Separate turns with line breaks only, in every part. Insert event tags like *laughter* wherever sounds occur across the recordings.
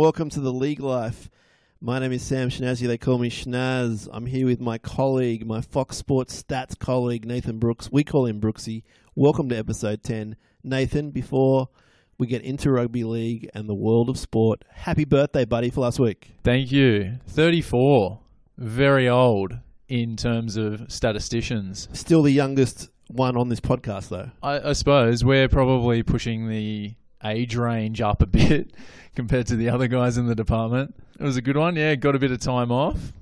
Welcome to the League Life. My name is Sam Schnazzy. They call me Schnaz. I'm here with my colleague, my Fox Sports stats colleague, Nathan Brookes. We call him Brookesy. Welcome to episode 10. Nathan, before we get into rugby league and the world of sport, happy birthday, buddy, for last week.
Thank you. 34. Very old in terms of statisticians.
Still the youngest one on this podcast, though.
I, I suppose we're probably pushing the age range up a bit *laughs* compared to the other guys in the department. It was a good one. Yeah, got a bit of time off.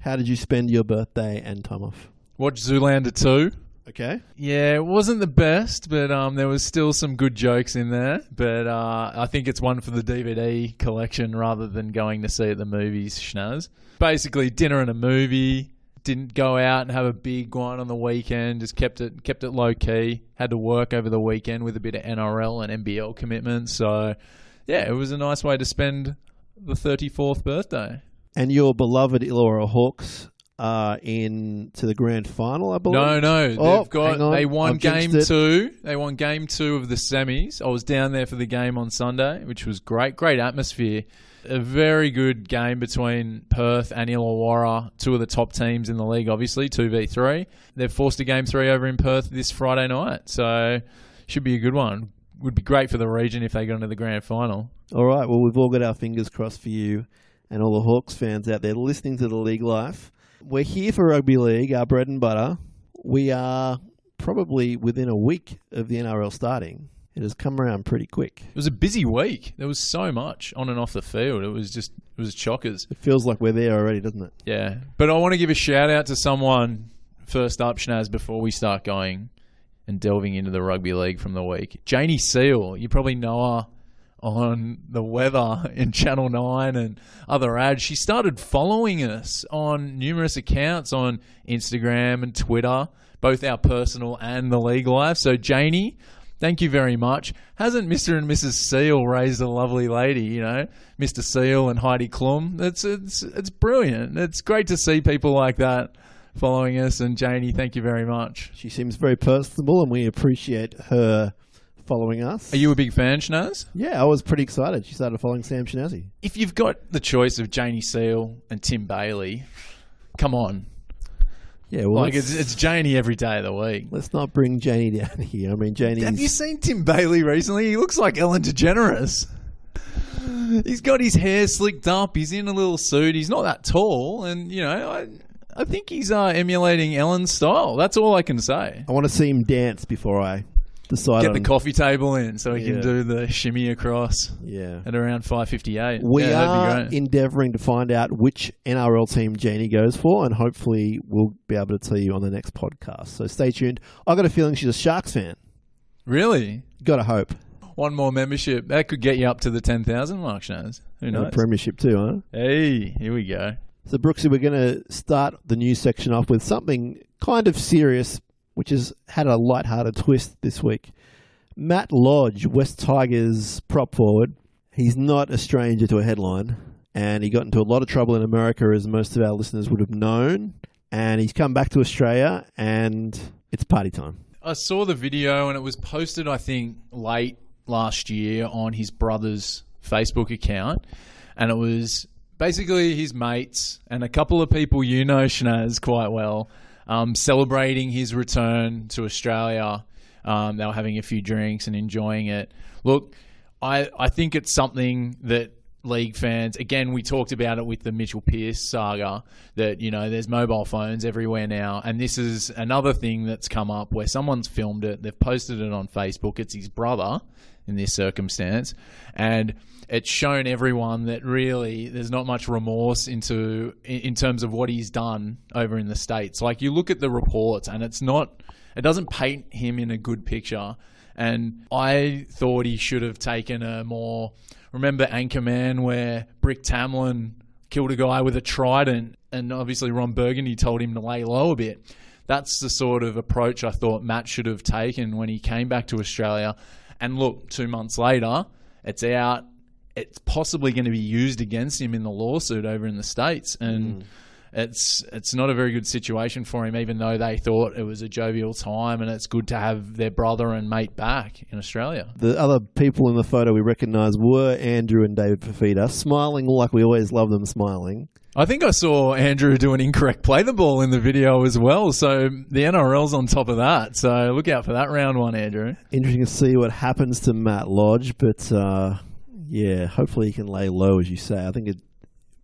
How did you spend your birthday and time off?
Watched Zoolander 2.
Okay.
Yeah, it wasn't the best, but um, there was still some good jokes in there. But uh, I think it's one for the DVD collection rather than going to see at the movies, schnaz. Basically, dinner and a movie. Didn't go out and have a big one on the weekend. Just kept it kept it low key. Had to work over the weekend with a bit of NRL and NBL commitments. So, yeah, it was a nice way to spend the thirty fourth birthday.
And your beloved Illawarra Hawks are in to the grand final, I believe.
No, no, oh, they've
Oh,
got
hang on.
they won
I've
game two. They won game two of the semis. I was down there for the game on Sunday, which was great. Great atmosphere. A very good game between Perth and Illawarra, two of the top teams in the league. Obviously, two v three. They've forced a game three over in Perth this Friday night, so should be a good one. Would be great for the region if they got into the grand final.
All right. Well, we've all got our fingers crossed for you and all the Hawks fans out there listening to the League Life. We're here for rugby league, our bread and butter. We are probably within a week of the NRL starting. It has come around pretty quick.
It was a busy week. There was so much on and off the field. It was just it was chockers.
It feels like we're there already, doesn't it?
Yeah, but I want to give a shout out to someone first up, Schnaz, before we start going and delving into the rugby league from the week. Jaynie Seal, you probably know her on the weather *laughs* in Channel 9 and other ads. She started following us on numerous accounts on Instagram and Twitter, both our personal and the league life. So, Jaynie, thank you very much. Hasn't Mr. and Mrs. Seal raised a lovely lady, you know? Mr. Seal and Heidi Klum. It's, it's, it's brilliant. It's great to see people like that following us. And, Jaynie, thank you very much.
She seems very personable, and we appreciate her following us.
Are you a big fan, Schnaz?
Yeah, I was pretty excited. She started following Sam Schnazzy.
if you've got the choice of Jaynie Seal and Tim Bailey, come on.
Yeah, well,
Like it's, it's Jaynie every day of the week.
let's not bring Jaynie down *laughs* here. I mean,
Have you seen Tim Bailey recently? He looks like Ellen DeGeneres. He's got his hair slicked up. He's in a little suit. He's not that tall, and you know, I, I think he's uh, emulating Ellen's style. That's all I can say.
I want to see him dance before I decide
Get
on
the coffee table in so we
Yeah.
can do the shimmy across
Yeah.
at around five fifty eight.
We
yeah,
are endeavouring to find out which NRL team Jaynie goes for, and hopefully we'll be able to tell you on the next podcast. So stay tuned. I got a feeling she's a Sharks fan.
really.
Got to hope.
One more membership that could get you up to the ten thousand mark, Schnaz. Who
No
knows?
premiership too, huh?
Hey, here we go.
So Brookesy, we're going to start the news section off with something kind of serious, which has had a light-hearted twist this week. Matt Lodge, West Tigers prop forward. He's not a stranger to a headline, and he got into a lot of trouble in America, as most of our listeners would have known. And he's come back to Australia, and it's party time.
I saw the video and it was posted, I think, late last year on his brother's Facebook account. And it was basically his mates and a couple of people you know, Schnaz, quite well, um, celebrating his return to Australia. Um, they were having a few drinks and enjoying it. Look, I, I think it's something that league fans again we talked about it with the Mitchell Pearce saga that you know there's mobile phones everywhere now and this is another thing that's come up where someone's filmed it they've posted it on Facebook it's his brother in this circumstance and it's shown everyone that really there's not much remorse into in terms of what he's done over in the states like you look at the reports and it's not it doesn't paint him in a good picture and I thought he should have taken a more. Remember Anchorman, where Brick Tamland killed a guy with a trident, and obviously Ron Burgundy told him to lay low a bit. That's the sort of approach I thought Matt should have taken when he came back to Australia. And look, two months later, it's out. It's possibly going to be used against him in the lawsuit over in the States. And mm. It's it's not a very good situation for him. Even though they thought it was a jovial time, and it's good to have their brother and mate back in Australia.
The other people in the photo we recognise were Andrew and David Fifita, smiling like we always love them smiling.
I think I saw Andrew do an incorrect play the ball in the video as well. So the NRL's on top of that. So look out for that round one, Andrew.
Interesting to see what happens to Matt Lodge, but uh, yeah, hopefully he can lay low, as you say. I think it'd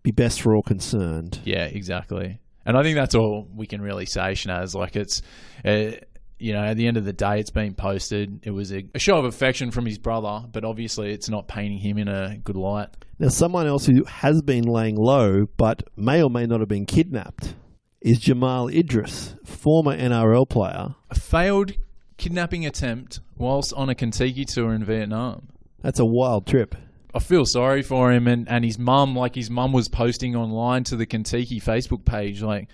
be best for all concerned.
Yeah, exactly. And I think that's all we can really say, Schnaz. Like it's, uh, you know, at the end of the day, it's been posted. It was a, a show of affection from his brother, but obviously it's not painting him in a good light.
Now, someone else who has been laying low, but may or may not have been kidnapped, is Jamal Idris, former NRL player.
A failed kidnapping attempt whilst on a Contiki tour in Vietnam.
That's a wild trip.
I feel sorry for him and, and his mum. Like his mum was posting online to the Contiki Facebook page, like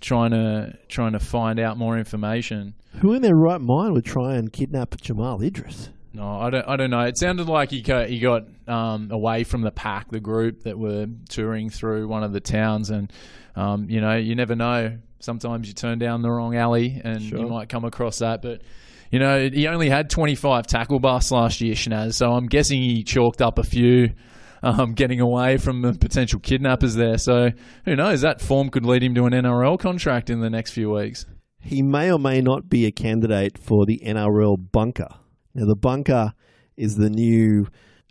trying to trying to find out more information.
Who in their right mind would try and kidnap Jamal Idris?
No, I don't. I don't know. It sounded like he got, he got um, away from the pack, the group that were touring through one of the towns, and um, you know, you never know. Sometimes you turn down the wrong alley, and
Sure.
you might come across that. But you know, he only had 25 tackle busts last year, Schnaz. So I'm guessing he chalked up a few, um, getting away from the potential kidnappers there. So who knows? That form could lead him to an NRL contract in the next few weeks.
He may or may not be a candidate for the NRL bunker. Now, the bunker is the new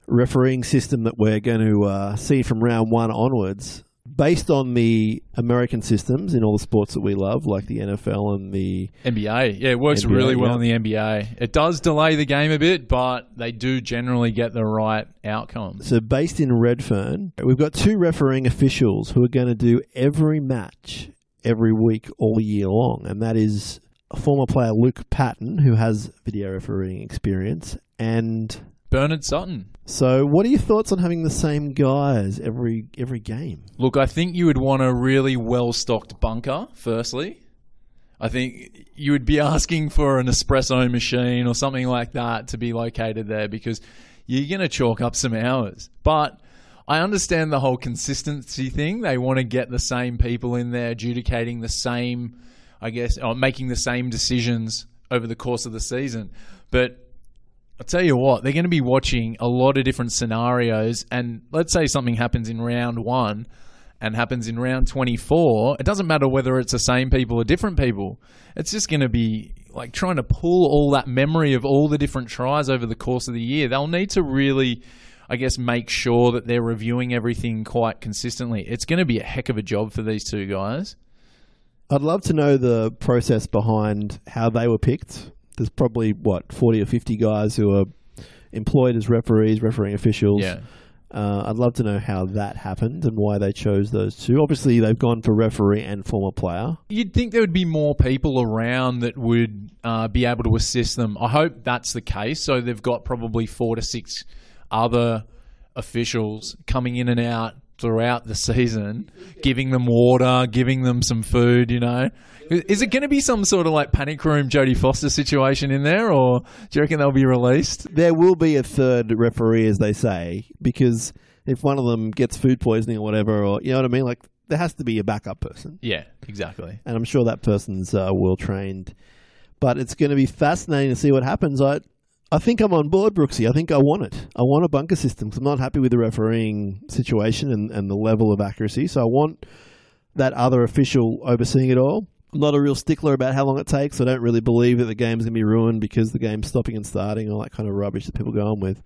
refereeing system that we're going to uh, see from round one onwards, based on the American systems in all the sports that we love, like the NFL and the.
NBA. Yeah, it works
NBA,
really well
yeah.
in the NBA. It does delay the game a bit, but they do generally get the right outcome.
So, based in Redfern, we've got two refereeing officials who are going to do every match every week all year long, and that is former player Luke Patten, who has video refereeing experience, and
Bernard Sutton.
So, what are your thoughts on having the same guys every every game?
Look, I think you would want a really well stocked bunker, firstly. I think you would be asking for an espresso machine or something like that to be located there because you're going to chalk up some hours. But I understand the whole consistency thing. They want to get the same people in there adjudicating the same, I guess, or making the same decisions over the course of the season. But I'll tell you what, they're going to be watching a lot of different scenarios. And let's say something happens in round one and happens in round 24. It doesn't matter whether it's the same people or different people. It's just going to be like trying to pull all that memory of all the different tries over the course of the year. They'll need to really, I guess, make sure that they're reviewing everything quite consistently. It's going to be a heck of a job for these two guys.
I'd love to know the process behind how they were picked. There's probably what forty or fifty guys who are employed as referees, refereeing officials.
Yeah.
Uh, I'd love to know how that happened and why they chose those two. Obviously, they've gone for referee and former player.
You'd think there would be more people around that would uh, be able to assist them. I hope that's the case. So they've got probably four to six other officials coming in and out throughout the season, giving them water, giving them some food. You know, is it going to be some sort of like panic room Jodie Foster situation in there, or do you reckon they'll be released?
There will be a third referee, as they say, because if one of them gets food poisoning or whatever, or you know what I mean, like there has to be a backup person.
Yeah, exactly.
and I'm sure that person's uh, well trained. But it's going to be fascinating to see what happens. I, I think I'm on board, Brookesy. I think I want it. I want a bunker system 'cause I'm not happy with the refereeing situation and, and the level of accuracy. So I want that other official overseeing it all. Not a real stickler about how long it takes. I don't really believe that the game's going to be ruined because the game's stopping and starting, all that kind of rubbish that people go on with.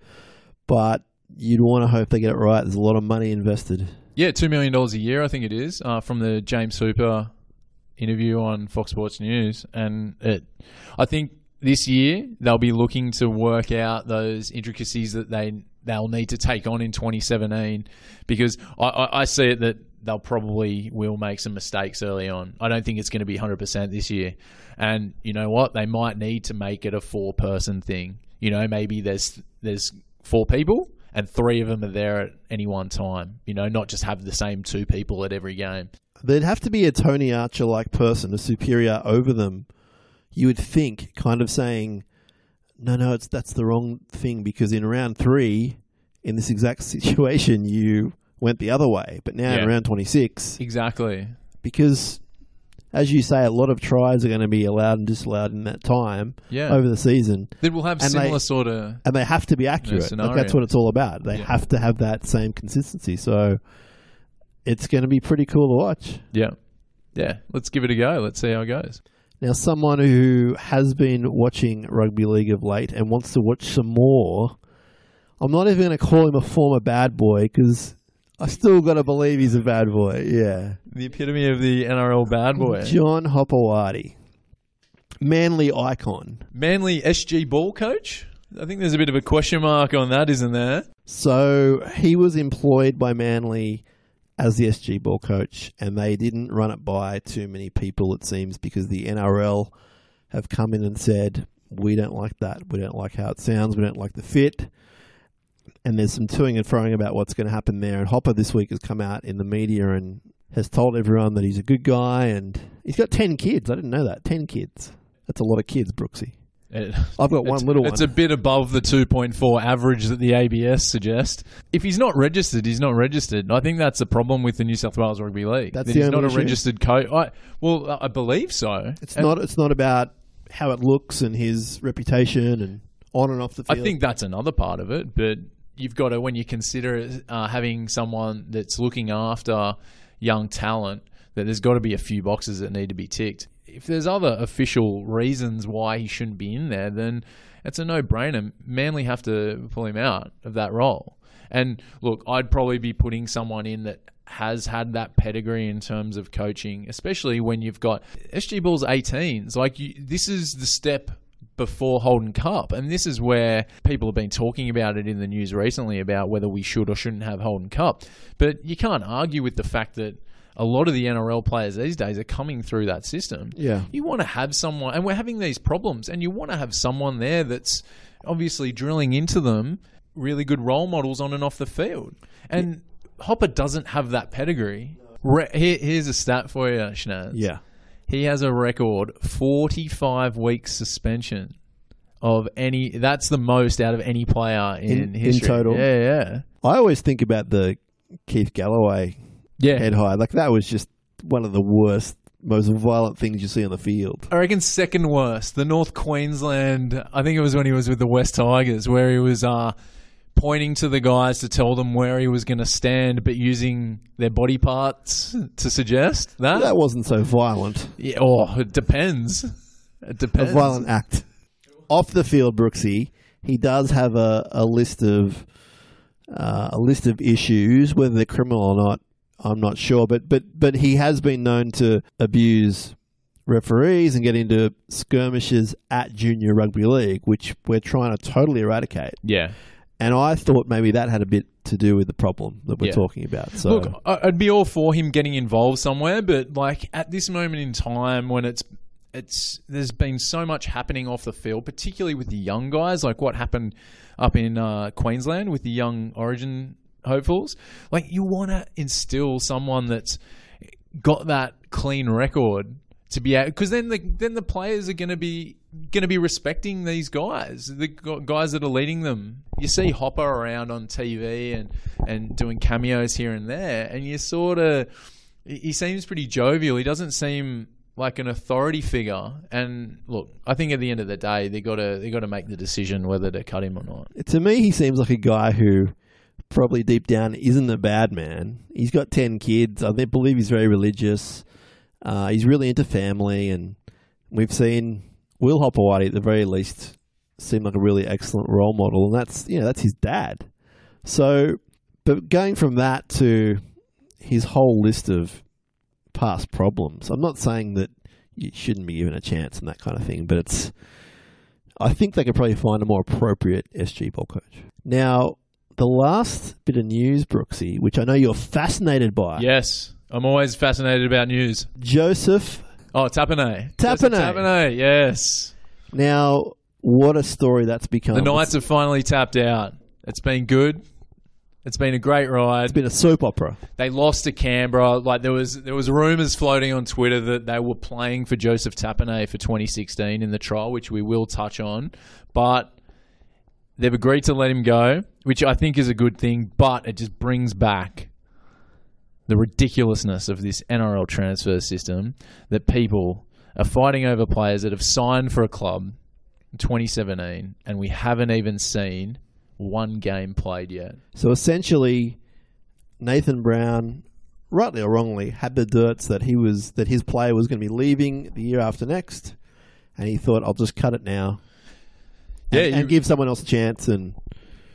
But you'd want to hope they get it right. There's a lot of money invested.
Yeah, two million dollars a year, I think it is, uh, from the James Hooper interview on Fox Sports News, and it, I think this year they'll be looking to work out those intricacies that they they'll need to take on in 2017, because I, I, I see it that they'll probably will make some mistakes early on. I don't think it's going to be 100% this year, and you know what, they might need to make it a four person thing. You know, maybe there's there's four people and three of them are there at any one time. You know, not just have the same two people at every game.
There'd have to be a Tony Archer like person, a superior over them. You would think, kind of saying, "No, no, it's that's the wrong thing." Because in round three, in this exact *laughs* situation, you went the other way. But now
Yeah.
in round twenty six,
Exactly.
because, as you say, a lot of tries are going to be allowed and disallowed in that time
Yeah.
over the season,
That will have
And they-
similar sort of.
and they have to be accurate. Like
scenario.
that's what it's all about. They
Yeah.
have to have that same consistency. So it's going to be pretty cool to watch.
Yeah. Yeah. Let's give it a go. Let's see how it goes.
Now, someone who has been watching rugby league of late and wants to watch some more, I'm not even going to call him a former bad boy because I still got to believe he's a bad boy. Yeah.
The epitome of the NRL bad boy.
John Hopoate, Manly icon.
Manly SG ball coach? I think there's a bit of a question mark on that, isn't there?
So he was employed by Manly as the SG ball coach, and they didn't run it by too many people, it seems, because the NRL have come in and said, We don't like that. We don't like how it sounds. We don't like the fit. And there's some toing and froing about what's going to happen there. And Hopper this week has come out in the media and has told everyone that he's a good guy and he's got 10 kids. I didn't know that. 10 kids. That's a lot of kids, Brookesy.
It-
I've got one little one.
It's a bit above the 2.4 average that the ABS suggest. If he's not registered, he's not registered. I think that's the problem with the New South Wales Rugby League.
That's
that he's not
issue.
a registered coach. I, well, I believe so.
It's
And
not. It's not about how it looks and his reputation and on and off the field.
I think that's another part of it, but you've got to when you consider uh, having someone that's looking after young talent, that there's got to be a few boxes that need to be ticked. If there's other official reasons why he shouldn't be in there, then it's a no-brainer. Manly have to pull him out of that role. And look, I'd probably be putting someone in that has had that pedigree in terms of coaching, especially when you've got SG Ball's 18s. Like you, this is the step before Holden Cup, and this is where people have been talking about it in the news recently about whether we should or shouldn't have Holden Cup. But you can't argue with the fact that a lot of the NRL players these days are coming through that system.
Yeah.
You want to have someone, and we're having these problems, and you want to have someone there that's obviously drilling into them really good role models on and off the field. And Hopper doesn't have that pedigree. Re- here, here's a stat for you, Schnaz.
Yeah.
He has a record 45 weeks suspension of any. That's the most out of any player in,
In- in total?
Yeah, yeah.
I always think about the Keith Galloway
Yeah.
head high. Like that was just one of the worst, most violent things you see on the field.
I reckon second worst, the North Queensland. I think it was when he was with the West Tigers, where he was uh, pointing to the guys to tell them where he was going to stand, but using their body parts to suggest that.
That wasn't so violent.
yeah, oh, it depends. It depends.
A violent act. Off the field, Brookesy, he does have a, a list of uh, a list of issues, whether they're criminal or not. I'm not sure, but but but he has been known to abuse referees and get into skirmishes at junior rugby league, which we're trying to totally eradicate.
Yeah.
And I thought maybe that had a bit to do with the problem that we're
Yeah.
talking about. So
Look, I- I'd be all for him getting involved somewhere, but like at this moment in time, when it's it's there's been so much happening off the field, particularly with the young guys, like what happened up in uh, Queensland with the young Origin hopefuls. Like you want to instill someone that's got that clean record to be out because then the then the players are going to be going to be respecting these guys, the guys that are leading them. You see Hopper around on TV and and doing cameos here and there, and you sort of he seems pretty jovial. He doesn't seem like an authority figure. And look, I think at the end of the day, they got to they got to make the decision whether to cut him or not.
to me, he seems like a guy who probably deep down isn't a bad man. He's got 10 kids. I believe he's very religious. Uh, he's really into family, and we've seen Will Hopoate at the very least seem like a really excellent role model, and that's you know that's his dad. So, but going from that to his whole list of past problems, I'm not saying that you shouldn't be given a chance and that kind of thing, but it's I think they could probably find a more appropriate SG ball coach. Now, the last bit of news, Brookesy, which I know you're fascinated by,
Yes, I'm always fascinated about news.
Joseph.
Oh.
Tapine.
Tapane, yes.
Now, what a story that's become.
The Knights have finally tapped out. It's been good. It's been a great ride.
It's been a soap opera.
They lost to Canberra. Like there was there was rumors floating on Twitter that they were playing for Joseph Tapine for 2016 in the trial, which we will touch on. But they've agreed to let him go, which I think is a good thing. But it just brings back the ridiculousness of this NRL transfer system that people are fighting over players that have signed for a club in 2017 and we haven't even seen one game played yet.
So essentially, Nathan Brown, rightly or wrongly, had the dirts that he was that his player was going to be leaving the year after next, and he thought, "I'll just cut it now."
Yeah,
and,
you-
and give someone else a chance. And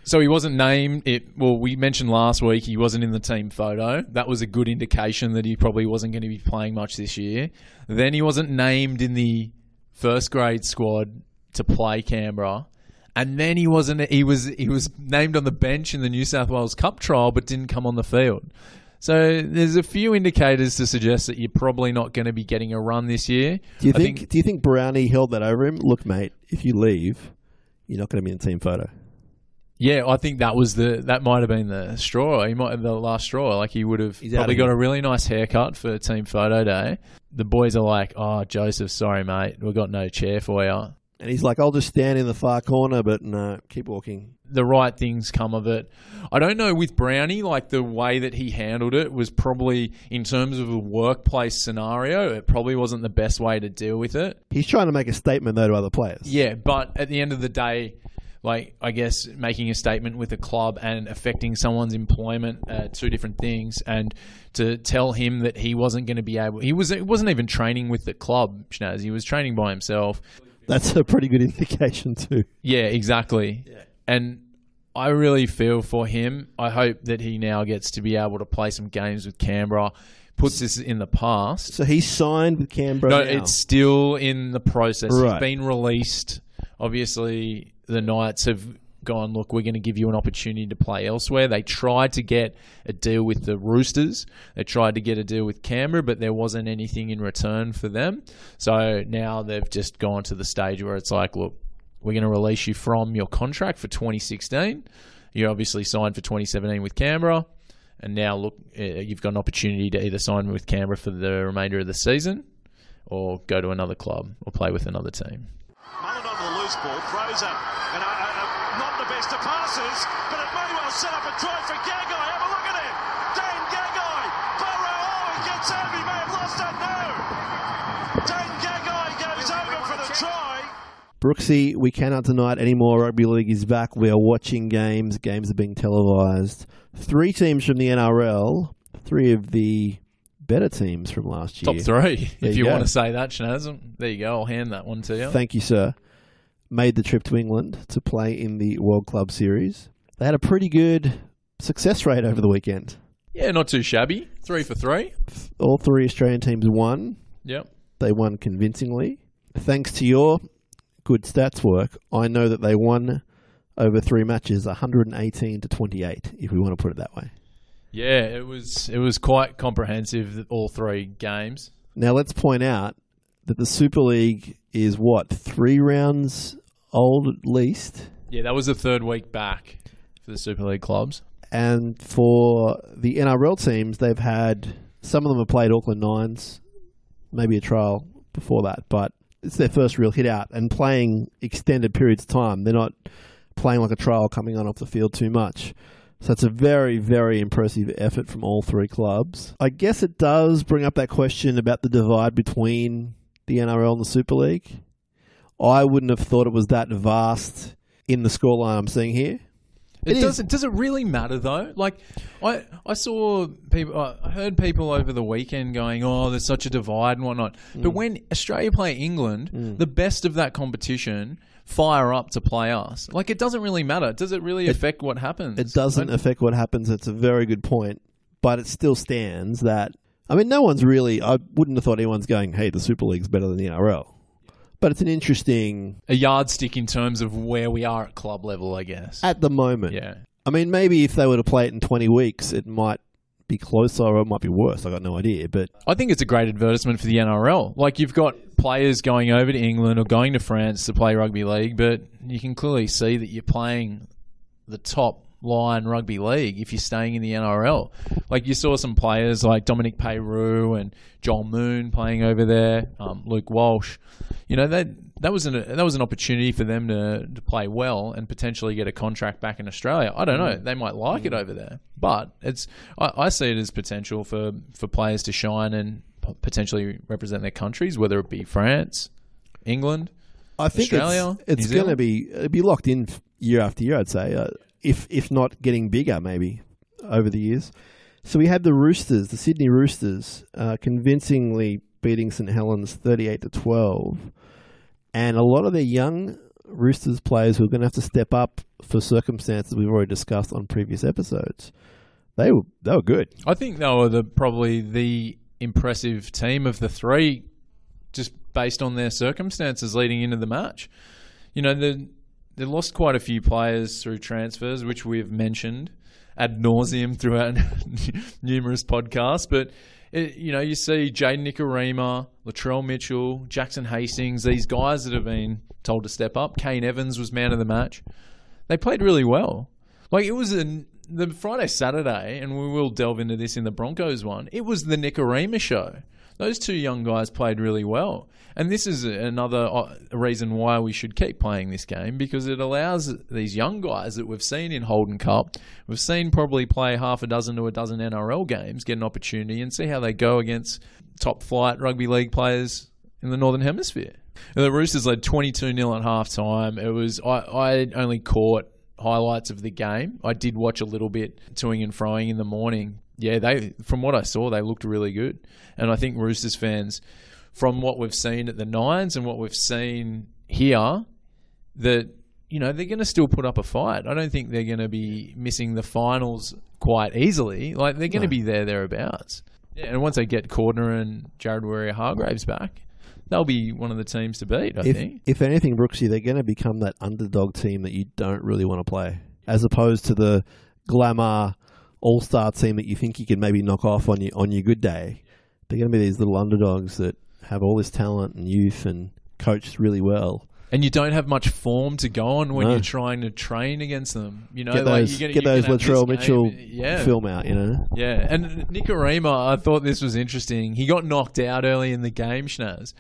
So he wasn't named. It well, we mentioned last week he wasn't in the team photo. That was a good indication that he probably wasn't going to be playing much this year. Then he wasn't named in the first grade squad to play Canberra, and then he wasn't. He was he was named on the bench in the New South Wales Cup trial, but didn't come on the field. So there's a few indicators to suggest that you're probably not going to be getting a run this year.
do you
I
think, Do you think Brownie held that over him? Look, mate, if you leave, you're not going to be in the team photo.
Yeah, I think that was the that might have been the straw. He might have the last straw. Like he would have
He's out
probably
of
got
here.
a really nice haircut for team photo day. The boys are like, "Oh, Joseph, sorry, mate, we've got no chair for you."
And he's like, "I'll just stand in the far corner, but no, keep walking."
The right things come of it. I don't know with Brownie, like the way that he handled it was probably in terms of a workplace scenario. It probably wasn't the best way to deal with it.
He's trying to make a statement though to other players.
Yeah, but at the end of the day, like I guess making a statement with a club and affecting someone's employment, uh, two different things. And to tell him that he wasn't going to be able, he was he wasn't even training with the club, Schnaz. He was training by himself.
That's a pretty good indication too.
Yeah, exactly. Yeah. And I really feel for him. I hope that he now gets to be able to play some games with Canberra. Puts this in the past.
So he's signed with Canberra.
No,
now.
it's still in the process.
Right.
He's been released. Obviously, the Knights have gone, look, we're going to give you an opportunity to play elsewhere. They tried to get a deal with the Roosters. They tried to get a deal with Canberra, but there wasn't anything in return for them. So now they've just gone to the stage where it's like, look, we're going to release you from your contract for 2016. You obviously signed for 2017 with Canberra. And now, look, uh, you've got an opportunity to either sign with Canberra for the remainder of the season or go to another club or play with another team.
Mullen loose ball, throws up. And uh, uh, not the best of passes, but it may well set up a try for Gagai. Have a look at him. Dane Gagai. Burrow. Oh, he gets over. He may have lost that. No. Dane Gagai goes over for the try.
Brookesy, we cannot deny it anymore. Rugby league is back. We are watching games. Games are being televised. Three teams from the NRL, three of the better teams from last year.
Top three,
There
if
you
you want to say that, Schnaz. There you go. I'll hand that one to you.
Thank you, sir. Made the trip to England to play in the World Club Series. They had a pretty good success rate over the weekend.
yeah, not too shabby. Three for three.
All three Australian teams won.
Yep.
They won convincingly. Thanks to your good stats work, I know that they won over three matches 118 to 28, if we want to put it that way.
Yeah, it was it was quite comprehensive. All three games.
Now, let's point out that the Super League is what, three rounds old at least?
Yeah, that was the third week back for the Super League clubs.
And for the NRL teams, they've had some of them have played Auckland Nines, maybe a trial before that, but it's their first real hit out and playing extended periods of time. They're not playing like a trial coming on off the field too much. So it's a very, very impressive effort from all three clubs. I guess it does bring up that question about the divide between the NRL and the Super League. I wouldn't have thought it was that vast in the scoreline I'm seeing here.
It,
It is.
doesn't. Does it really matter though? Like, I I saw people. I heard people over the weekend going, "Oh, there's such a divide and whatnot."
Mm.
But when Australia play England, the best of that competition fire up to play us. Like, it doesn't really matter. Does it really affect what happens?
It doesn't affect what happens. It's a very good point, but it still stands that I mean, no one's really. I wouldn't have thought anyone's going, "Hey, the Super League's better than the NRL," but it's an interesting
a yardstick in terms of where we are at club level, I guess.
at the moment.
yeah.
I mean, maybe if they were to play it in twenty weeks, it might be closer or it might be worse. I got no idea, but
I think it's a great advertisement for the NRL. Like you've got players going over to England or going to France to play rugby league, but you can clearly see that you're playing the top line rugby league if you're staying in the NRL. Like you saw some players like Dominique Peyroux and Joel Moon playing over there, um, Luke Walsh. You know that that was an that was an opportunity for them to, to play well and potentially get a contract back in Australia. I don't know; they might like it over there, but it's I, I see it as potential for for players to shine and potentially represent their countries, whether it be France, England.
I think
Australia,
it's, it's going to be it'll be locked in year after year. I'd say, uh, if if not getting bigger, maybe over the years. So we had the Roosters, the Sydney Roosters, uh, convincingly beating St Helens thirty-eight to twelve, and a lot of their young Roosters players who are going to have to step up for circumstances we've already discussed on previous episodes. They were they were good.
I think they were the probably the impressive team of the three, just based on their circumstances leading into the match. You know, they they lost quite a few players through transfers, which we've mentioned ad nauseum throughout *laughs* numerous podcasts. But it, you know, you see Jayden Nikorima, Latrell Mitchell, Jackson Hastings, these guys that have been told to step up. Kane Evans was man of the match. They played really well. Like it was a, the Friday Saturday, and we will delve into this in the Broncos one. It was the Nikorima show. Those two young guys played really well, and this is another uh, reason why we should keep playing this game because it allows these young guys that we've seen in Holden Cup, we've seen probably play half a dozen to a dozen NRL games, get an opportunity and see how they go against top flight rugby league players in the Northern Hemisphere. The Roosters led 22 0 at half time. It was I, I only caught highlights of the game. I did watch a little bit toing and froing in the morning. Yeah, they from what I saw, they looked really good. And I think Roosters fans, from what we've seen at the Nines and what we've seen here, that you know they're going to still put up a fight. I don't think they're going to be missing the finals quite easily. Like they're going to
No.
be there thereabouts. Yeah, and once they get Cordner and Jared Waerea-Hargreaves back, they'll be one of the teams to beat. I
if,
think.
if anything, Brookesy, they're going to become that underdog team that you don't really want to play, as opposed to the glamour all star team that you think you can maybe knock off on your on your good day. They're going to be these little underdogs that have all this talent and youth and coached really well.
And you don't have much form to go on when
No.
you're trying to train against them. You know,
Get
like
those,
you're gonna,
get those Latrell Mitchell
yeah,
film out, you know.
Yeah, and Nikorima, I thought this was interesting. He got knocked out early in the game, Schnaz,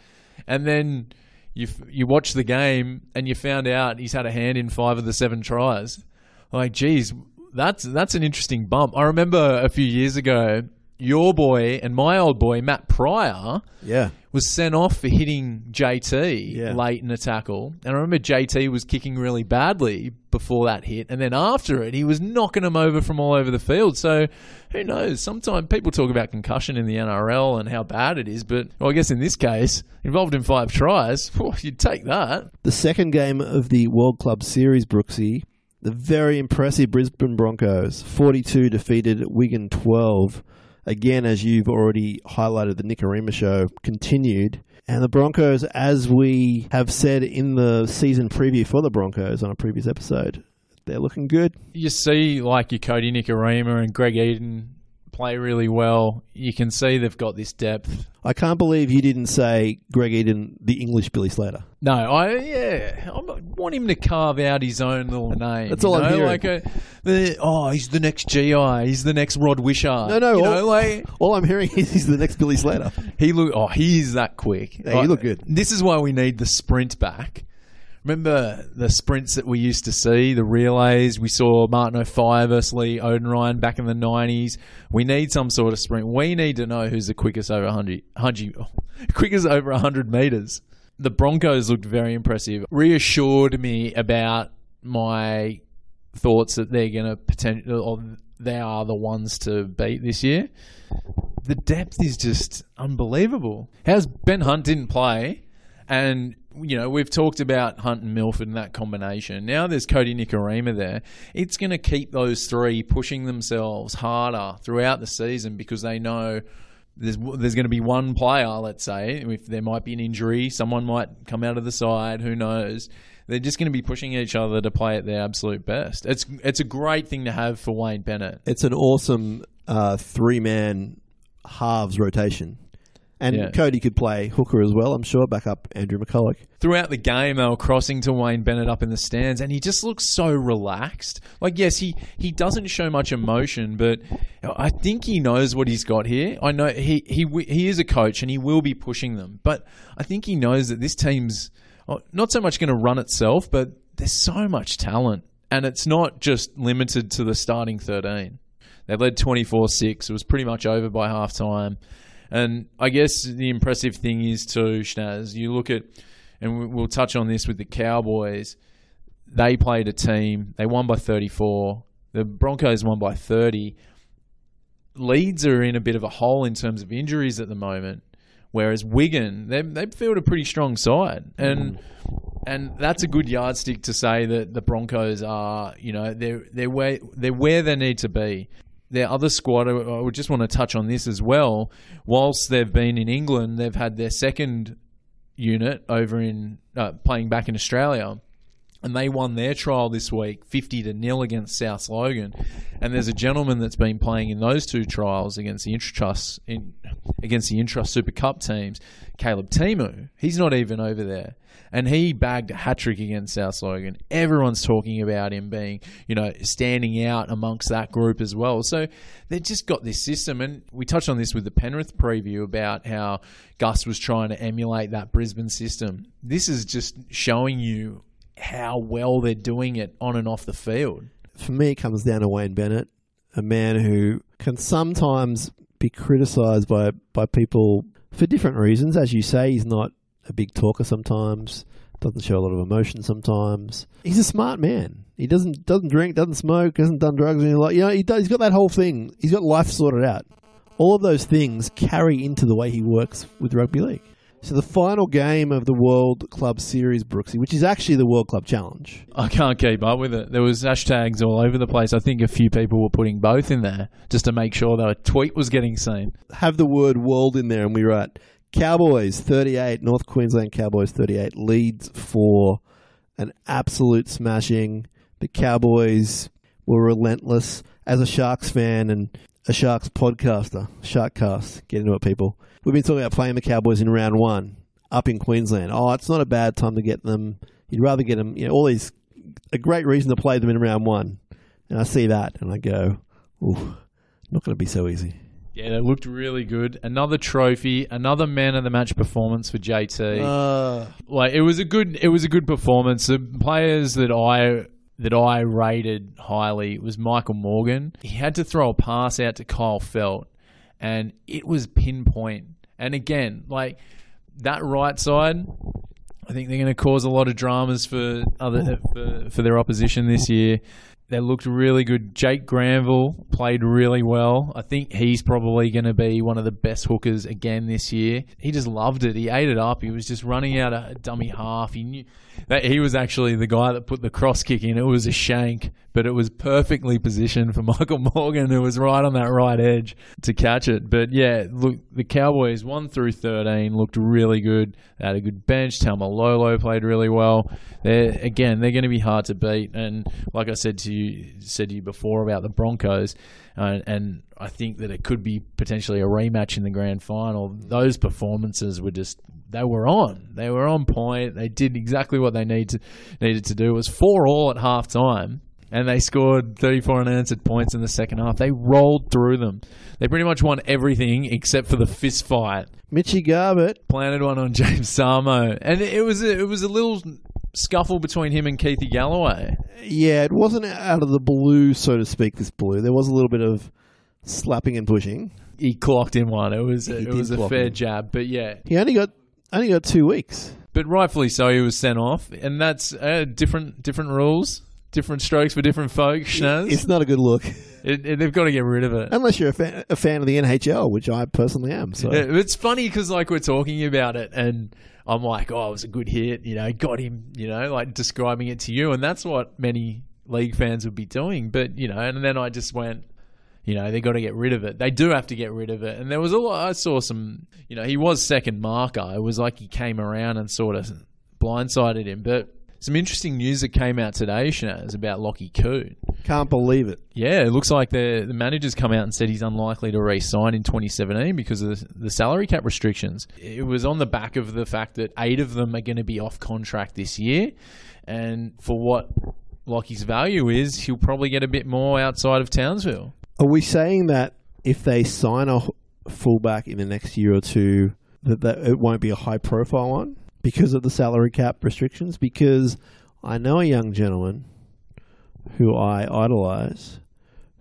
and then you you watch the game and you found out he's had a hand in five of the seven tries. Like, geez, that's that's an interesting bump. I remember a few years ago, your boy and my old boy Matt Prior
Yeah,
was sent off for hitting JT
Yeah.
late in a tackle. And I remember JT was kicking really badly before that hit. And then after it, he was knocking him over from all over the field. So who knows? Sometimes people talk about concussion in the NRL and how bad it is. But well, I guess in this case, involved in five tries, whew, you'd take that.
the second game of the World Club Series, Brookesy, the very impressive Brisbane Broncos, 42 defeated Wigan 12. Again, as you've already highlighted, the Nikorima show continued. And the Broncos, as we have said in the season preview for the Broncos on a previous episode, they're looking good.
You see, like your Kodi Nikorima and Greg Eden play really well. You can see they've got this depth.
I can't believe you didn't say Greg Eden, the English Billy Slater.
No, I yeah, I want him to carve out his own little name.
That's
you
all I'm hearing.
Like a, the oh, he's the next GI. He's the next Rod Wishart.
No, no,
you
all-
know, like *laughs*
All I'm hearing is he's the next Billy Slater.
he look. Oh, he's that quick.
Yeah, he
Like,
looked good.
This is why we need the sprint back. Remember the sprints that we used to see, the relays. We saw Martin Offiah versus Lee Oudenryn back in the nineties. We need some sort of sprint. We need to know who's the quickest over 100, 100 *laughs* quickest over hundred meters. The Broncos looked very impressive. Reassured me about my thoughts that they're going to potential, or they are the ones to beat this year. The depth is just unbelievable. How's Ben Hunt didn't play, and you know we've talked about Hunt and Milford and that combination. Now there's Kodi Nikorima there. It's going to keep those three pushing themselves harder throughout the season because they know there's there's going to be one player, let's say, if there might be an injury, someone might come out of the side, who knows. They're just going to be pushing each other to play at their absolute best. It's it's a great thing to have for Wayne Bennett.
It's an awesome uh, three man halves rotation. And
Yeah.
Kodi could play hooker as well, I'm sure, back up Andrew McCullough.
throughout the game they were crossing to Wayne Bennett up in the stands and he just looks so relaxed. Like yes, he he doesn't show much emotion, but I think he knows what he's got here. I know he he he is a coach and he will be pushing them, but I think he knows that this team's uh, not so much going to run itself, but there's so much talent and it's not just limited to the starting 13. They led 24-6. It was pretty much over by half time. And I guess the impressive thing is too, Schnaz, you look at, and we- we'll touch on this with the Cowboys. They played a team. They won by 34. The Broncos won by 30. Leeds are in a bit of a hole in terms of injuries at the moment, whereas Wigan they they field a pretty strong side, and and that's a good yardstick to say that the Broncos are you know they're they're where they're where they need to be. Their other squad, I would just want to touch on this as well. Whilst they've been in England, they've had their second unit over in uh, playing back in Australia and they won their trial this week 50 to nil against South Logan. And there's a gentleman that's been playing in those two trials against the Intratrust in, against the Intrust Super Cup teams Caleb Timu. He's not even over there. And he bagged a hat trick against South Logan. Everyone's talking about him being you know standing out amongst that group as well. So they've just got this system. And we touched on this with the Penrith preview about how Gus was trying to emulate that Brisbane system. This is just showing you how well they're doing it on and off the field.
For me, it comes down to Wayne Bennett, a man who can sometimes be criticised by, by people for different reasons. As you say, he's not a big talker sometimes, doesn't show a lot of emotion sometimes. He's a smart man. He doesn't doesn't drink, doesn't smoke, hasn't done drugs, and like you know. He does, he's got that whole thing. He's got life sorted out. All of those things carry into the way he works with rugby league. So the final game of the World Club Series, Brookesy, which is actually the World Club Challenge.
I can't keep up with it. There was hashtags all over the place. I think a few people were putting both in there just to make sure that a tweet was getting seen.
Have the word world in there, and we write Cowboys 38, North Queensland Cowboys 38, Leeds for an absolute smashing. The Cowboys were relentless. As a Sharks fan and a Sharks podcaster, Sharkcast, get into it, people. We've been talking about playing the Cowboys in round one up in Queensland. Oh, it's not a bad time to get them. You'd rather get them, you know, all these, a great reason to play them in round one. And I see that and I go, ooh, not going to be so easy.
Yeah, they looked really good. Another trophy, another man of the match performance for JT.
Uh,
like it was a good it was a good performance. The players that I that I rated highly was Michael Morgan. He had to throw a pass out to Kyle Feldt and it was pinpoint. And again, like that right side, I think they're going to cause a lot of dramas for other for, for their opposition this year. They looked really good. Jake Granville played really well. I think he's probably going to be one of the best hookers again this year. He just loved it. He ate it up. He was just running out a dummy half. He knew that he was actually the guy that put the cross kick in. It was a shank, but it was perfectly positioned for *laughs* Michael Morgan, who was right on that right edge to catch it. But yeah, look, the Cowboys one through thirteen looked really good. They had a good bench. Taumalolo played really well. They're again, they're going to be hard to beat. And like I said to you, said to you before about the Broncos, uh, and I think that it could be potentially a rematch in the grand final. Those performances were just they were on. They were on point. They did exactly what they need to, needed to do. It was four all at half time. And they scored 34 unanswered points in the second half. They rolled through them. They pretty much won everything except for the fist fight.
Mitchy Garbutt,
Planted one on James Tamou, and it was a, it was a little scuffle between him and Keithy Galloway.
yeah, it wasn't out of the blue, so to speak. This blue, there was a little bit of slapping and pushing.
He clocked in one. It was a, it was a fair
him.
jab, but yeah,
He only got only got two weeks.
but rightfully so. He was sent off, and that's uh, different different rules, different strokes for different folk. Schnaz.
It's not a good look,
It, it- they've got to get rid of it.
unless you're a fan, a fan of the NHL, which I personally am. So
It- It's funny because like we're talking about it, and I'm like, oh, it was a good hit, you know, got him, you know, like describing it to you, and that's what many league fans would be doing. But you know, and then I just went, you know, they got to get rid of it. They do have to get rid of it. And there was a lot. I saw some, you know, he was second marker. It was like he came around and sort of blindsided him, but. Some interesting news that came out today, Schnaz, about Lockie Coote.
Can't believe it.
Yeah, it looks like the the manager's come out and said he's unlikely to re-sign in 2017 because of the, the salary cap restrictions. It was on the back of the fact that eight of them are going to be off contract this year, and for what Lockie's value is, he'll probably get a bit more outside of Townsville.
Are we saying that if they sign a fullback in the next year or two, that, that it won't be a high profile one because of the salary cap restrictions? Because I know a young gentleman who I idolise,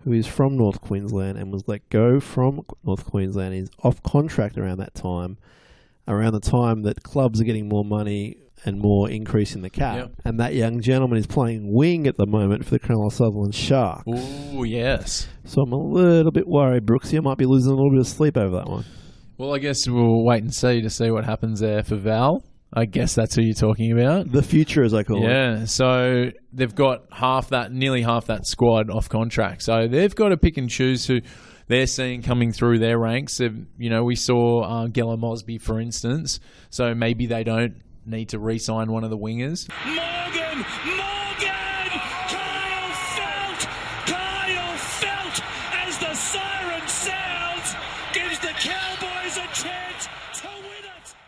who is from North Queensland and was let go from North Queensland. He's off contract around that time, around the time that clubs are getting more money and more increase in the cap.
Yep.
And that young gentleman is playing wing at the moment for the Cronulla Sutherland Sharks.
Oh, yes.
So I'm a little bit worried, Brookesy. I might be losing a little bit of sleep over that one.
Well, I guess we'll wait and see to see what happens there for Val. I guess that's who you're talking about.
The future, as I call it.
Yeah, so they've got half that, nearly half that squad off contract. So they've got to pick and choose who they're seeing coming through their ranks. They've, you know, we saw uh, Gela-Mosby, for instance. So maybe they don't need to re-sign one of the wingers.
Morgan! Morgan!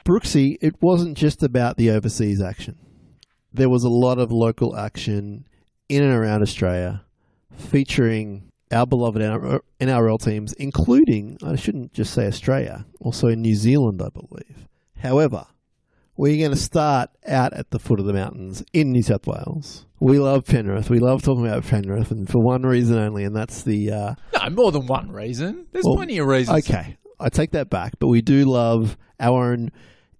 Brookesy, it
wasn't just about the overseas action. There was a lot of local action in and around Australia featuring our beloved NRL teams, including, I shouldn't just say Australia, also in New Zealand, I believe. However, we're going to start out at the foot of the mountains in New South Wales. We love Penrith. We love talking about Penrith, and for one reason only, and that's the uh,
No, more than one reason. There's
Well,
plenty of reasons.
Okay, I take that back, but we do love our own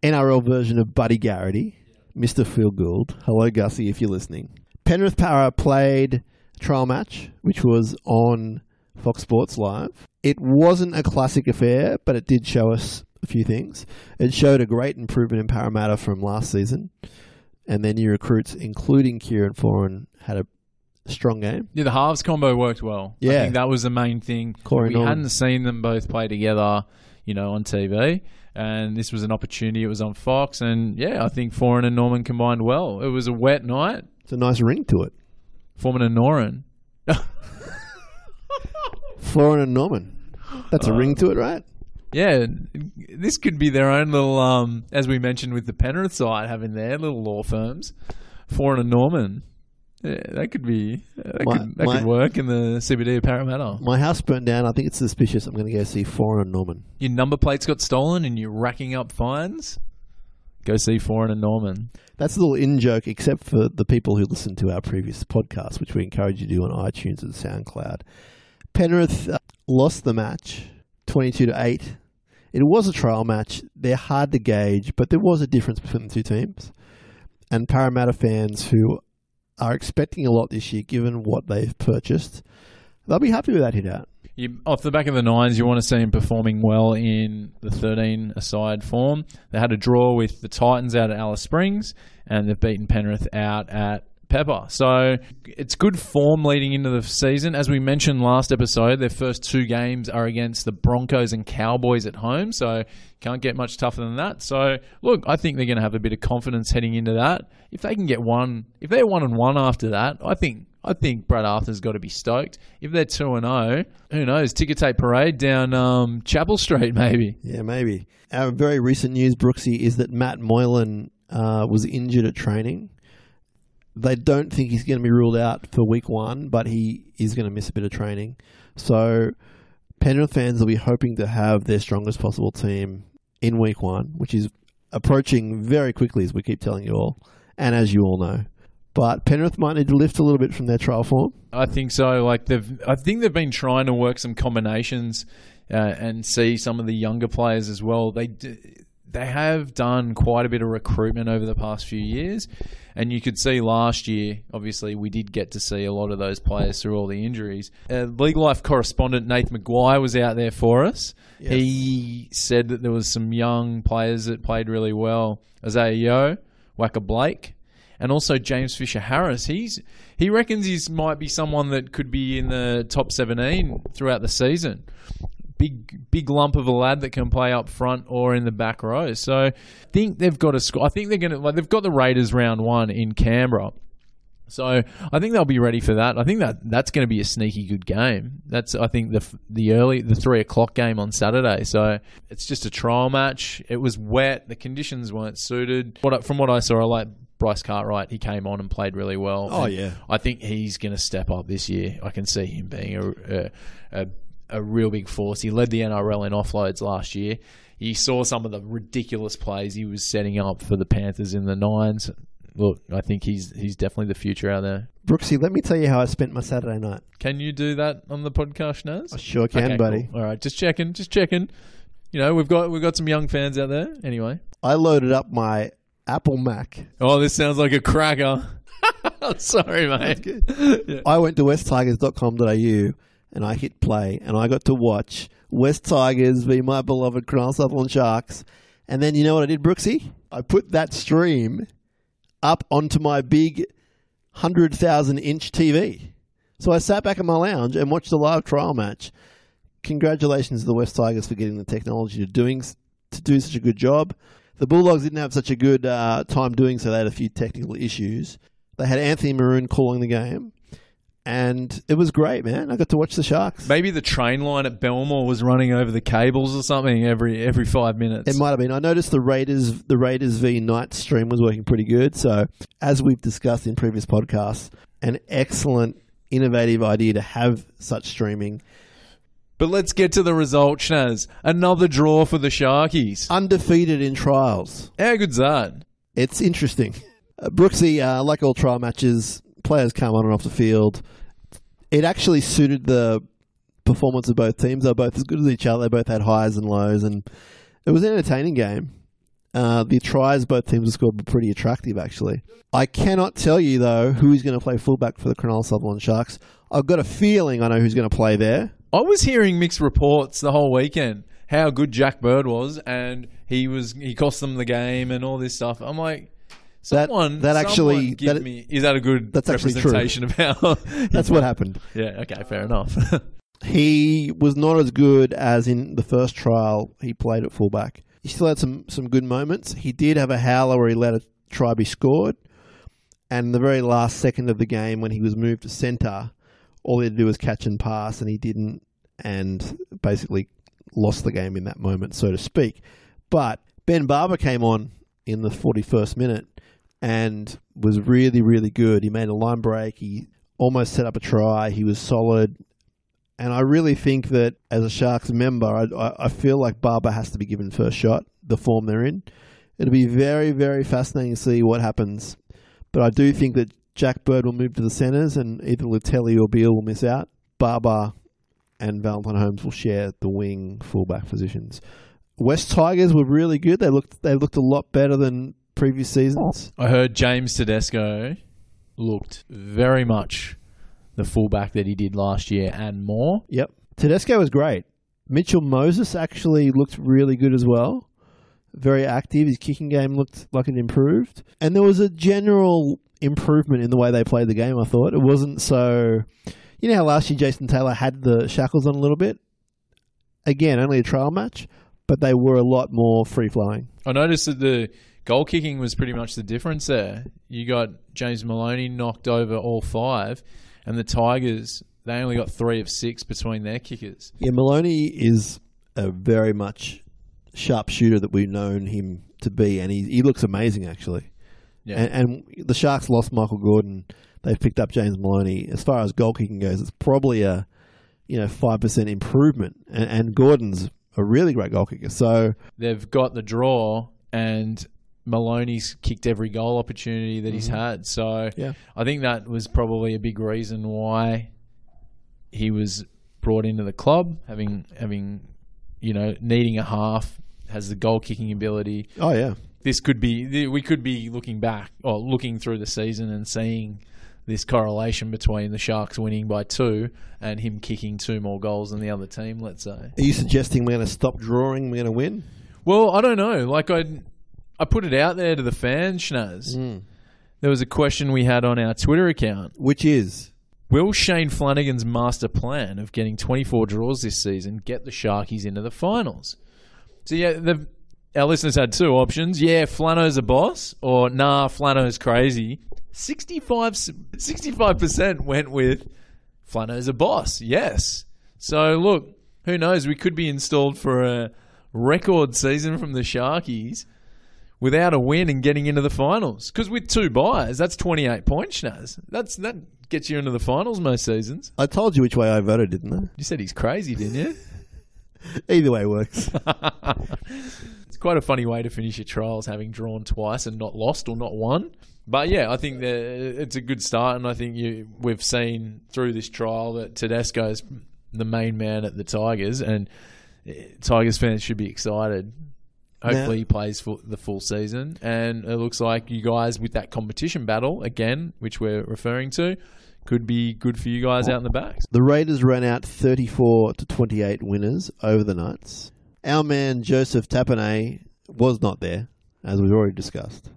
NRL version of Buddy Garrity, Mr. Phil Gould. Hello, Gussie, if you're listening. Penrith Parra played trial match, which was on Fox Sports Live. It wasn't a classic affair, but it did show us a few things. It showed a great improvement in Parramatta from last season, and their new recruits, including Kieran Foran, had a strong game.
Yeah, the halves combo worked well. I
Yeah.
think that was the main thing.
Corey
we
Norman.
hadn't seen them both play together, you know, on TV. And this was an opportunity. It was on Fox. And yeah, I think Foran and Norman combined well. It was a wet night.
It's a nice ring to it.
Foreman and Noran. *laughs*
Foran and Norman. That's a ring to it, right?
Yeah, this could be their own little, um, as we mentioned with the Penrith side, having their little law firms. Foran and Norman. Yeah, that could be, that,
My-
could, that
my-
could work in the CBD of Parramatta.
My house burned down. I think it's suspicious. I'm going to go see Foran and Norman.
Your number plates got stolen and you're racking up fines? Go see Foran and Norman.
That's a little in joke, except for the people who listen to our previous podcast, which we encourage you to do on iTunes and SoundCloud. Penrith uh, lost the match, twenty-two to eight. It was a trial match. They're hard to gauge, but there was a difference between the two teams. And Parramatta fans who are expecting a lot this year, given what they've purchased, they'll be happy with that hit out.
You, off the back of the nines, you want to see him performing well in the 13 aside form. They had a draw with the Titans out at Alice Springs, and they've beaten Penrith out at Pepper. So it's good form leading into the season. As we mentioned last episode, their first two games are against the Broncos and Cowboys at home, so can't get much tougher than that. So look, I think they're going to have a bit of confidence heading into that. If they can get one, if they're one and one after that, I think I think Brad Arthur's got to be stoked. If they're two and zero, who knows? Ticker tape parade down um, Chapel Street, *laughs* maybe.
Yeah, maybe. Our very recent news, Brookesy, is that Matt Moylan uh, was injured at training. They don't think he's going to be ruled out for week one, but he is going to miss a bit of training. So Penrith fans will be hoping to have their strongest possible team in week one, which is approaching very quickly, as we keep telling you all, and as you all know. But Penrith might need to lift a little bit from their trial form.
I think so. Like they've, I think they've been trying to work some combinations uh, and see some of the younger players as well. They they have done quite a bit of recruitment over the past few years, and you could see last year. Obviously, we did get to see a lot of those players through all the injuries. Uh, League Life correspondent Nath McGuire was out there for us. He said that there was some young players that played really well. Isaah Yeo, Waqa Blake, and also James Fisher Harris. He's he reckons he might be someone that could be in the top 17 throughout the season. Big big lump of a lad that can play up front or in the back row. So I think they've got a score. I think they're going to like they've got the Raiders round one in Canberra. So I think they'll be ready for that. I think that that's going to be a sneaky good game. That's I think the the early the three o'clock game on Saturday. So it's just a trial match. It was wet. The conditions weren't suited. What from what I saw, I like Bryce Cartwright. He came on and played really well.
Oh, yeah.
I think he's going to step up this year. I can see him being a, a, a, a real big force. He led the NRL in offloads last year. You saw some of the ridiculous plays he was setting up for the Panthers in the nines. Look, I think he's he's definitely the future out there.
Brookesy, let me tell you how I spent my Saturday night.
Can you do that on the podcast, Naz?
I sure can,
Okay,
buddy.
cool. All right, just checking, just checking. You know, we've got we've got some young fans out there. Anyway,
I loaded up my Apple Mac.
oh, this sounds like a cracker. *laughs* Sorry, mate. *laughs*
I went to westtigers.com.au and I hit play and I got to watch West Tigers be my beloved Cronulla Sutherland Sharks. And then you know what I did, Brookesy? I put that stream up onto my big 100,000 inch TV. So I sat back in my lounge and watched the live trial match. Congratulations to the West Tigers for getting the technology to doing to do such a good job. The Bulldogs didn't have such a good uh, time doing so. They had a few technical issues. They had Anthony Maroon calling the game, and it was great, man. I got to watch the Sharks.
Maybe the train line at Belmore was running over the cables or something every every five minutes.
It might have been. I noticed the Raiders, the Raiders v Knights stream was working pretty good. So, as we've discussed in previous podcasts, an excellent, innovative idea to have such streaming.
But let's get to the result, Schnaz. Another draw for the Sharkies.
Undefeated in trials.
How good's that?
It's interesting. Uh, *laughs* Brookesy, uh, like all trial matches, players come on and off the field. It actually suited the performance of both teams. They were both as good as each other. They both had highs and lows, and it was an entertaining game. Uh, the tries both teams scored were pretty attractive, actually. I cannot tell you, though, who is going to play fullback for the Cronulla Sutherland Sharks. I've got a feeling I know who's going to play there.
I was hearing mixed reports the whole weekend how good Jack Bird was, and he was he cost them the game and all this stuff. I'm like, someone
that actually-
someone
that-
me is that a good
That's actually true.
representation of how? *laughs*
That's what happened.
yeah. Okay. Fair enough. *laughs*
he was not as good as in the first trial he played at fullback. He still had some, some good moments. He did have a howler where he let a try be scored. And the very last second of the game, when he was moved to centre, all he had to do was catch and pass, and he didn't, and basically lost the game in that moment, so to speak. But Ben Barba came on in the 41st minute and was really, really good. He made a line break. He almost set up a try. He was solid. And I really think that as a Sharks member, I, I, feel like Barba has to be given first shot, the form they're in. It'll be very, very fascinating to see what happens. But I do think that Jack Bird will move to the centres and either Leutele or Beale will miss out. Barba and Valentine Holmes will share the wing fullback positions. West Tigers were really good. They looked they looked a lot better than previous seasons.
I heard James Tedesco looked very much the fullback that he did last year and more.
Yep. Tedesco was great. Mitchell Moses actually looked really good as well. Very active. His kicking game looked like it improved. And there was a general improvement in the way they played the game, I thought. It wasn't so. You know how last year Jason Taylor had the shackles on a little bit? Again, only a trial match, but they were a lot more free flowing.
I noticed that the goal kicking was pretty much the difference there. You got James Maloney knocked over all five, and the Tigers they only got three of six between their kickers.
Yeah, Maloney is a very much sharp shooter that we've known him to be, and he, he looks amazing, actually.
Yeah.
And, and the Sharks lost Michael Gordon. They've picked up James Maloney. As far as goal kicking goes, it's probably a you know five percent improvement. And, and Gordon's a really great goal kicker. So
They've got the draw, and Maloney's kicked every goal opportunity that he's mm-hmm. had. So
Yeah.
I think that was probably a big reason why he was brought into the club, having having you know needing a half, has the goal kicking ability.
oh yeah,
this could be we could be looking back or looking through the season and seeing this correlation between the Sharks winning by two and him kicking two more goals than the other team. Let's say.
are you suggesting we're going to stop drawing? We're going to win?
Well, I don't know. Like I, I put it out there to the fans, Schnaz. Hmm. There was a question we had on our Twitter account.
Which is
Will Shane Flanagan's master plan of getting 24 draws this season get the Sharkies into the finals? So yeah, the, our listeners had two options. Yeah, Flano's a boss, or nah, Flano's crazy. 65 percent went with Flano's a boss. Yes. So look, who knows? We could be installed for a record season from the Sharkies without a win and getting into the finals. Because with two buys, that's 28 points, Schnaz. That's that gets you into the finals most seasons.
I told you which way I voted, didn't I?
You said he's crazy, didn't you? *laughs*
Either way works. *laughs*
it's quite a funny way to finish your trials, having drawn twice and not lost or not won. But yeah, I think that it's a good start, and I think you we've seen through this trial that Tedesco's the main man at the Tigers, and eh, Tigers fans should be excited. Hopefully, he plays for the full season, and it looks like you guys with that competition battle again, which we're referring to, could be good for you guys out in the backs.
The Raiders ran out 34 to 28 winners over the Knights. Our man Joseph Tapine was not there, as we've already discussed.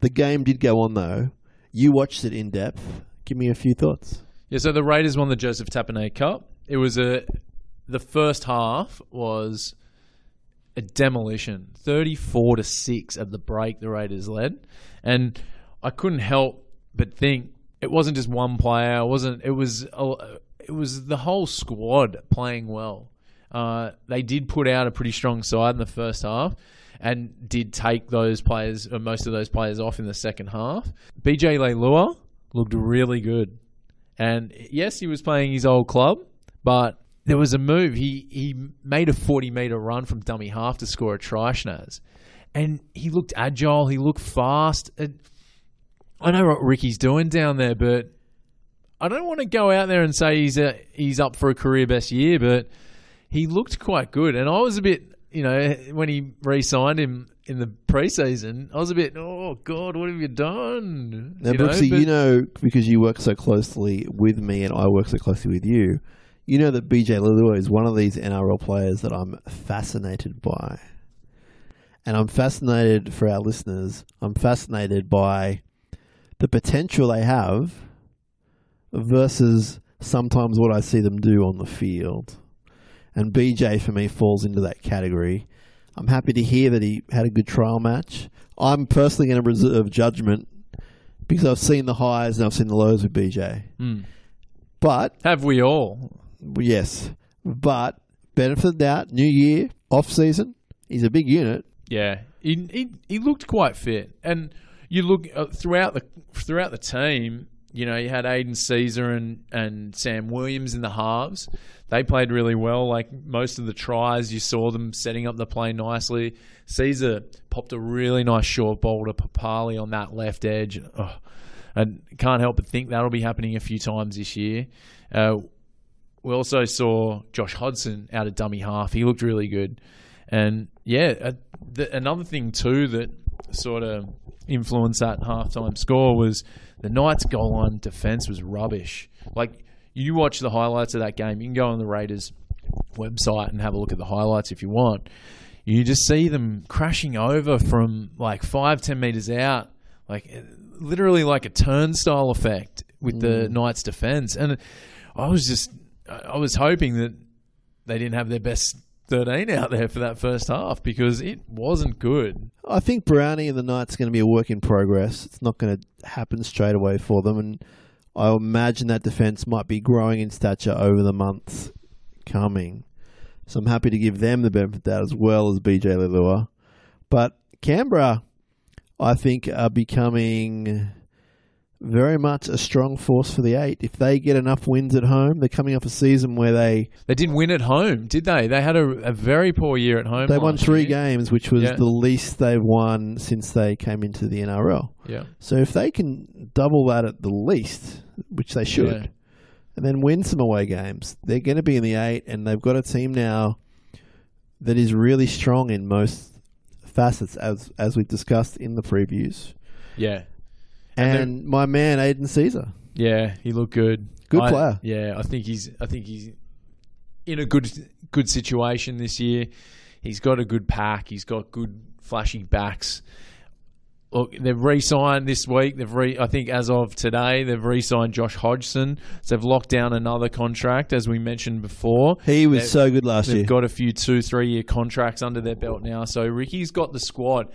The game did go on though. You watched it in depth. Give me a few thoughts.
Yeah, so the Raiders won the Joseph Tapine Cup. It was a the first half was a demolition, thirty-four to six at the break. The Raiders led, and I couldn't help but think it wasn't just one player. It wasn't. It was. It was the whole squad playing well. Uh, they did put out a pretty strong side in the first half, and did take those players, or most of those players, off in the second half. BJ Leilua looked really good, and yes, he was playing his old club, but there was a move. He he made a forty meter run from dummy half to score a try, Schnaz. and he looked agile. He looked fast. And I know what Ricky's doing down there, but I don't want to go out there and say he's a, he's up for a career best year, but he looked quite good. And I was a bit, you know, when he re-signed him in the preseason, I was a bit, oh God, what have you done?
Now,
you know, but-
you know, because you work so closely with me and I work so closely with you, you know that BJ Leilua is one of these NRL players that I'm fascinated by. And I'm fascinated for our listeners, I'm fascinated by the potential they have versus sometimes what I see them do on the field. And BJ for me falls into that category. I'm happy to hear that he had a good trial match. I'm personally going to reserve judgment because I've seen the highs and I've seen the lows with BJ.
Hmm.
But
have we all?
Yes, but benefit of doubt, new year, off season. He's a big unit.
Yeah, he, he he looked quite fit, and you look uh, throughout the throughout the team. You know, you had Aidan Sezer and and Sam Williams in the halves. They played really well. Like most of the tries, you saw them setting up the play nicely. Caesar popped a really nice short ball to Papalii on that left edge. Oh, and can't help but think that'll be happening a few times this year. Uh, we also saw Josh Hodgson out of dummy half. He looked really good. And yeah, uh, the, another thing too that sort of influenced that halftime score was the Knights' goal line defense was rubbish. Like you watch the highlights of that game, you can go on the Raiders website and have a look at the highlights if you want. You just see them crashing over from like five, ten meters out, like uh, literally like a turnstile effect with the Knights' defense. And I was just, I was hoping that they didn't have their best 13 out there for that first half because it wasn't good.
I think Brownie and the Knights going to be a work in progress. It's not going to happen straight away for them, and I imagine that defense might be growing in stature over the months coming. So I'm happy to give them the benefit of that as well as BJ Leilua. But Canberra, I think, are becoming very much a strong force for the eight. If they get enough wins at home, they're coming off a season where they
They didn't win at home, did they? They had a, a very poor year at home.
they won three
year.
games, which was
Yeah.
the least they've won since they came into the NRL.
Yeah.
So if they can double that at the least, which they should,
Yeah.
and then win some away games, they're going to be in the eight, and they've got a team now that is really strong in most facets, as as we discussed in the previews.
Yeah. And
And, my man Aidan Sezer,
Yeah, he looked good.
Good
I-
player.
Yeah, I think he's I think he's in a good good situation this year. He's got a good pack. He's got good flashy backs. look, they've re-signed this week. They've re, I think as of today, they've re-signed Josh Hodgson. So they've locked down another contract, as we mentioned before.
He was
They've-
so good last year.
They've got a few two, three year contracts under their belt now. So Ricky's got the squad.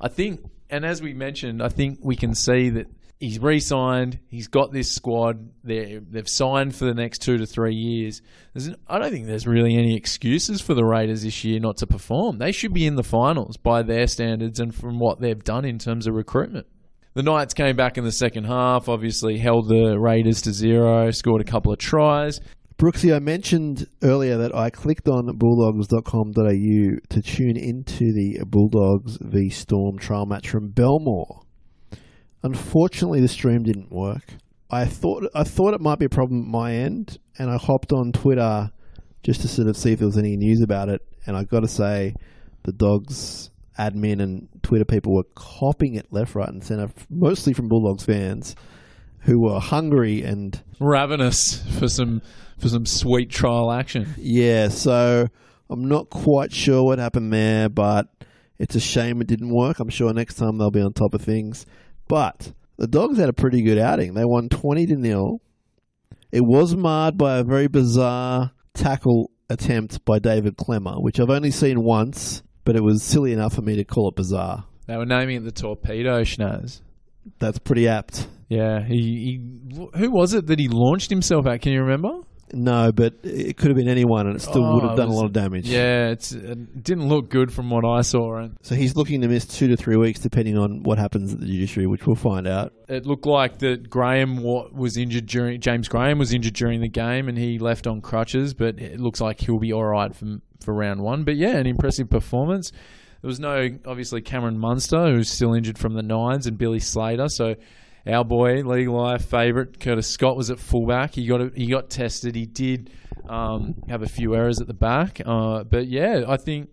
I think, and as we mentioned, I think we can see that he's re signed. He's got this squad. They're, they've signed for the next two to three years. There's, I don't think there's really any excuses for the Raiders this year not to perform. They should be in the finals by their standards and from what they've done in terms of recruitment. The Knights came back in the second half, obviously held the Raiders to zero, scored a couple of tries.
Brookesy, I mentioned earlier that I clicked on bulldogs.com.au to tune into the Bulldogs v Storm trial match from Belmore. Unfortunately, the stream didn't work. I thought I thought it might be a problem at my end, and I hopped on Twitter just to sort of see if there was any news about it. And I got to say, the Dogs admin and Twitter people were copying it left, right, and centre, mostly from Bulldogs fans who were hungry and
ravenous for some for some sweet trial action.
Yeah, so I'm not quite sure what happened there, but it's a shame it didn't work. I'm sure next time they'll be on top of things. But the Dogs had a pretty good outing. They won 20 to nil. It was marred by a very bizarre tackle attempt by David Klemmer, which I've only seen once, but it was silly enough for me to call it bizarre.
They were naming it the torpedo schnaz.
That's pretty apt.
Yeah, he, he who was it that he launched himself at? Can you remember?
No, but it could have been anyone, and it still
Oh,
would have done a
oh,
lot of damage.
Yeah, it's, it didn't look good from what I saw, and
So he's looking to miss two to three weeks, depending on what happens at the judiciary, which we'll find out.
it looked like that Graham was injured during James Graham was injured during the game, and he left on crutches. But it looks like he'll be all right for for round one. But yeah, an impressive performance. There was no obviously Cameron Munster, who's still injured from the nines, and Billy Slater. So our boy, league life favourite Curtis Scott was at fullback. He got a, he got tested. He did um, have a few errors at the back, uh, but yeah, I think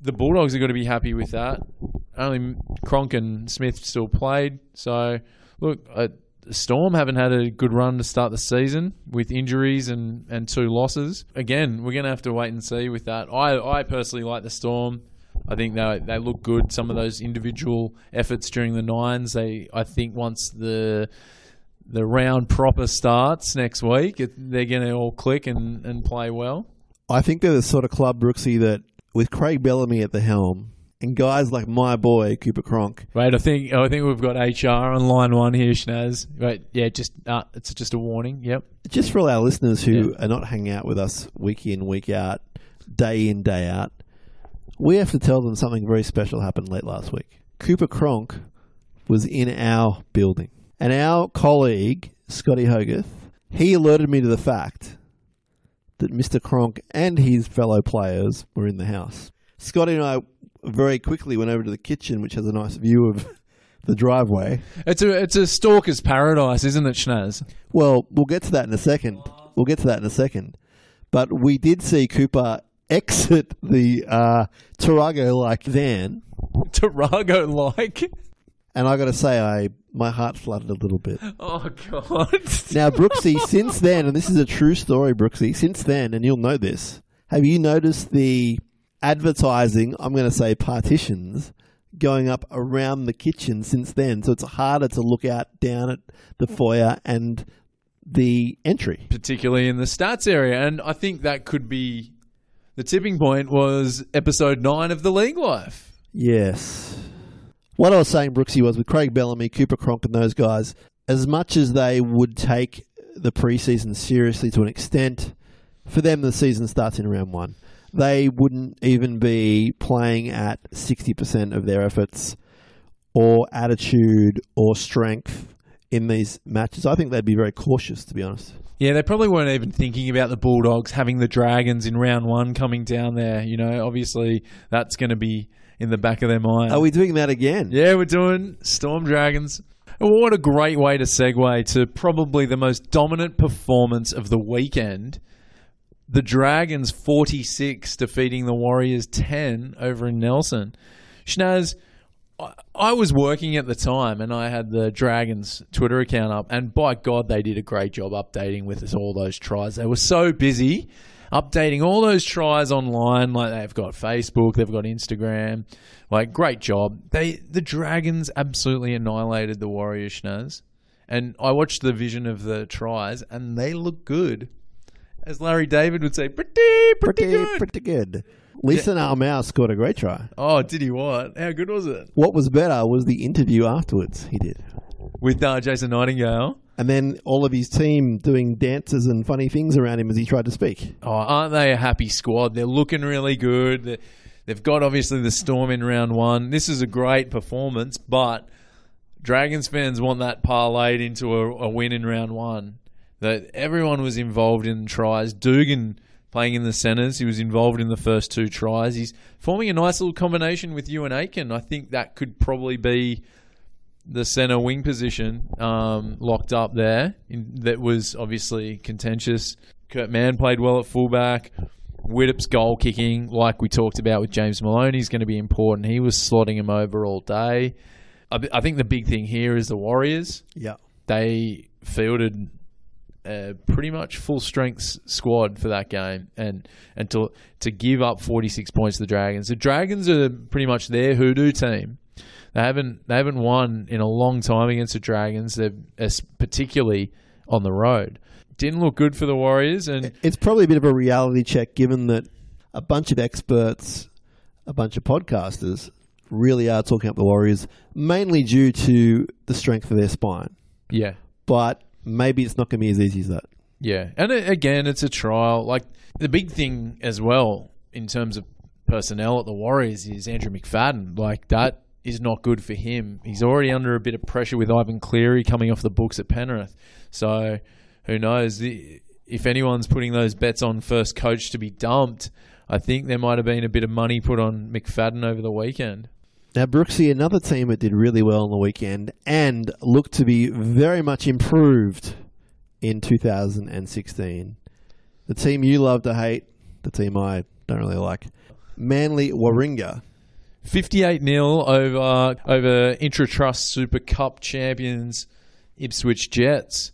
the Bulldogs are going to be happy with that. Only Cronk and Smith still played. So, look, uh, Storm haven't had a good run to start the season with injuries and, and two losses. Again, we're going to have to wait and see with that. I, I personally like the Storm. I think they they look good. Some of those individual efforts during the nines. They I think once the the round proper starts next week, it, they're going to all click and, and play well.
I think they're the sort of club, Brookesy, that with Craig Bellamy at the helm and guys like my boy Cooper Cronk,
Right, I think I think we've got HR on line one here, Schnaz. Wait, yeah, just uh, it's just a warning. Yep.
just for all our listeners who
Yeah.
are not hanging out with us week in, week out, day in, day out, we have to tell them something very special happened late last week. Cooper Cronk was in our building, and our colleague Scotty Hogarth he alerted me to the fact that Mr. Cronk and his fellow players were in the house. Scotty and I very quickly went over to the kitchen, which has a nice view of the driveway.
It's a it's a stalker's paradise, isn't it, Schnaz?
Well, we'll get to that in a second. We'll get to that in a second. But we did see Cooper exit the uh, Tarago like van, *laughs*
Tarago like.
and I got to say, I my heart fluttered a little bit.
Oh God. *laughs*
Now, Brookesy, since then, and this is a true story, Brookesy, since then, and you'll know this, have you noticed the advertising, I'm going to say partitions, going up around the kitchen since then? So it's harder to look out down at the foyer and the entry.
Particularly in the stats area, and I think that could be the tipping point. Was episode nine of the League Life.
Yes. What I was saying, Brookesy, was with Craig Bellamy, Cooper Cronk, and those guys, as much as they would take the preseason seriously to an extent, for them the season starts in round one. They wouldn't even be playing at 60% of their efforts or attitude or strength in these matches. I think they'd be very cautious, to be honest.
Yeah, they probably weren't even thinking about the Bulldogs having the Dragons in round one coming down there. You know, obviously that's going to be in the back of their mind.
Are we doing that again?
Yeah, we're doing Storm Dragons. And What a great way to segue to probably the most dominant performance of the weekend. The Dragons 46 defeating the Warriors 10 over in Nelson. Schnaz, I- was working at the time and I had the Dragons Twitter account up, and by God, they did a great job updating with us all those tries. They were so busy. updating all those tries online. Like they've got Facebook, they've got Instagram. Like great job. They the Dragons absolutely annihilated the Warriors, Schnaz. And I watched the vision of the tries, and they look good. As Larry David would say, pretty, pretty,
Pretty,
good.
pretty good. Lisa Almau scored a great try.
Oh, did he what? How good was it?
What was better was the interview afterwards he did.
With uh, Jason Nightingale.
And then all of his team doing dances and funny things around him as he tried to speak.
Oh, aren't they a happy squad? They're looking really good. They're, they've got obviously the Storm in round one. This is a great performance, but Dragons fans want that parlayed into a, a win in round one. That everyone was involved in tries. Dugan playing in the centres. He was involved in the first two tries. He's forming a nice little combination with Euan Aitken. I think that could probably be the centre wing position um, locked up there. In, that was obviously contentious. Kurt Mann played well at fullback. Widdop's goal kicking, like we talked about with James Maloney, is going to be important. He was slotting him over all day. I, I think the big thing here is the Warriors.
Yeah.
They fielded a pretty much full strength squad for that game, and and to to give up forty six points to the Dragons. The Dragons are pretty much their hoodoo team. They haven't they haven't won in a long time against the Dragons. They're particularly on the road. Didn't look good for the Warriors, and
It's probably a bit of a reality check given that a bunch of experts, a bunch of podcasters really are talking up the Warriors, mainly due to the strength of their spine.
yeah,
But maybe it's not going to be as easy as that.
Yeah, and again, it's a trial. Like the big thing as well in terms of personnel at the Warriors is Andrew McFadden. Like that is not good for him. He's already under a bit of pressure with Ivan Cleary coming off the books at Penrith. So who knows if anyone's putting those bets on first coach to be dumped? I think there might have been a bit of money put on McFadden over the weekend.
Now, Brookesy, another team that did really well on the weekend and looked to be very much improved in 2016. The team you love to hate, the team I don't really like. Manly Warringah.
58 0 over over Intrust Super Cup champions Ipswich Jets.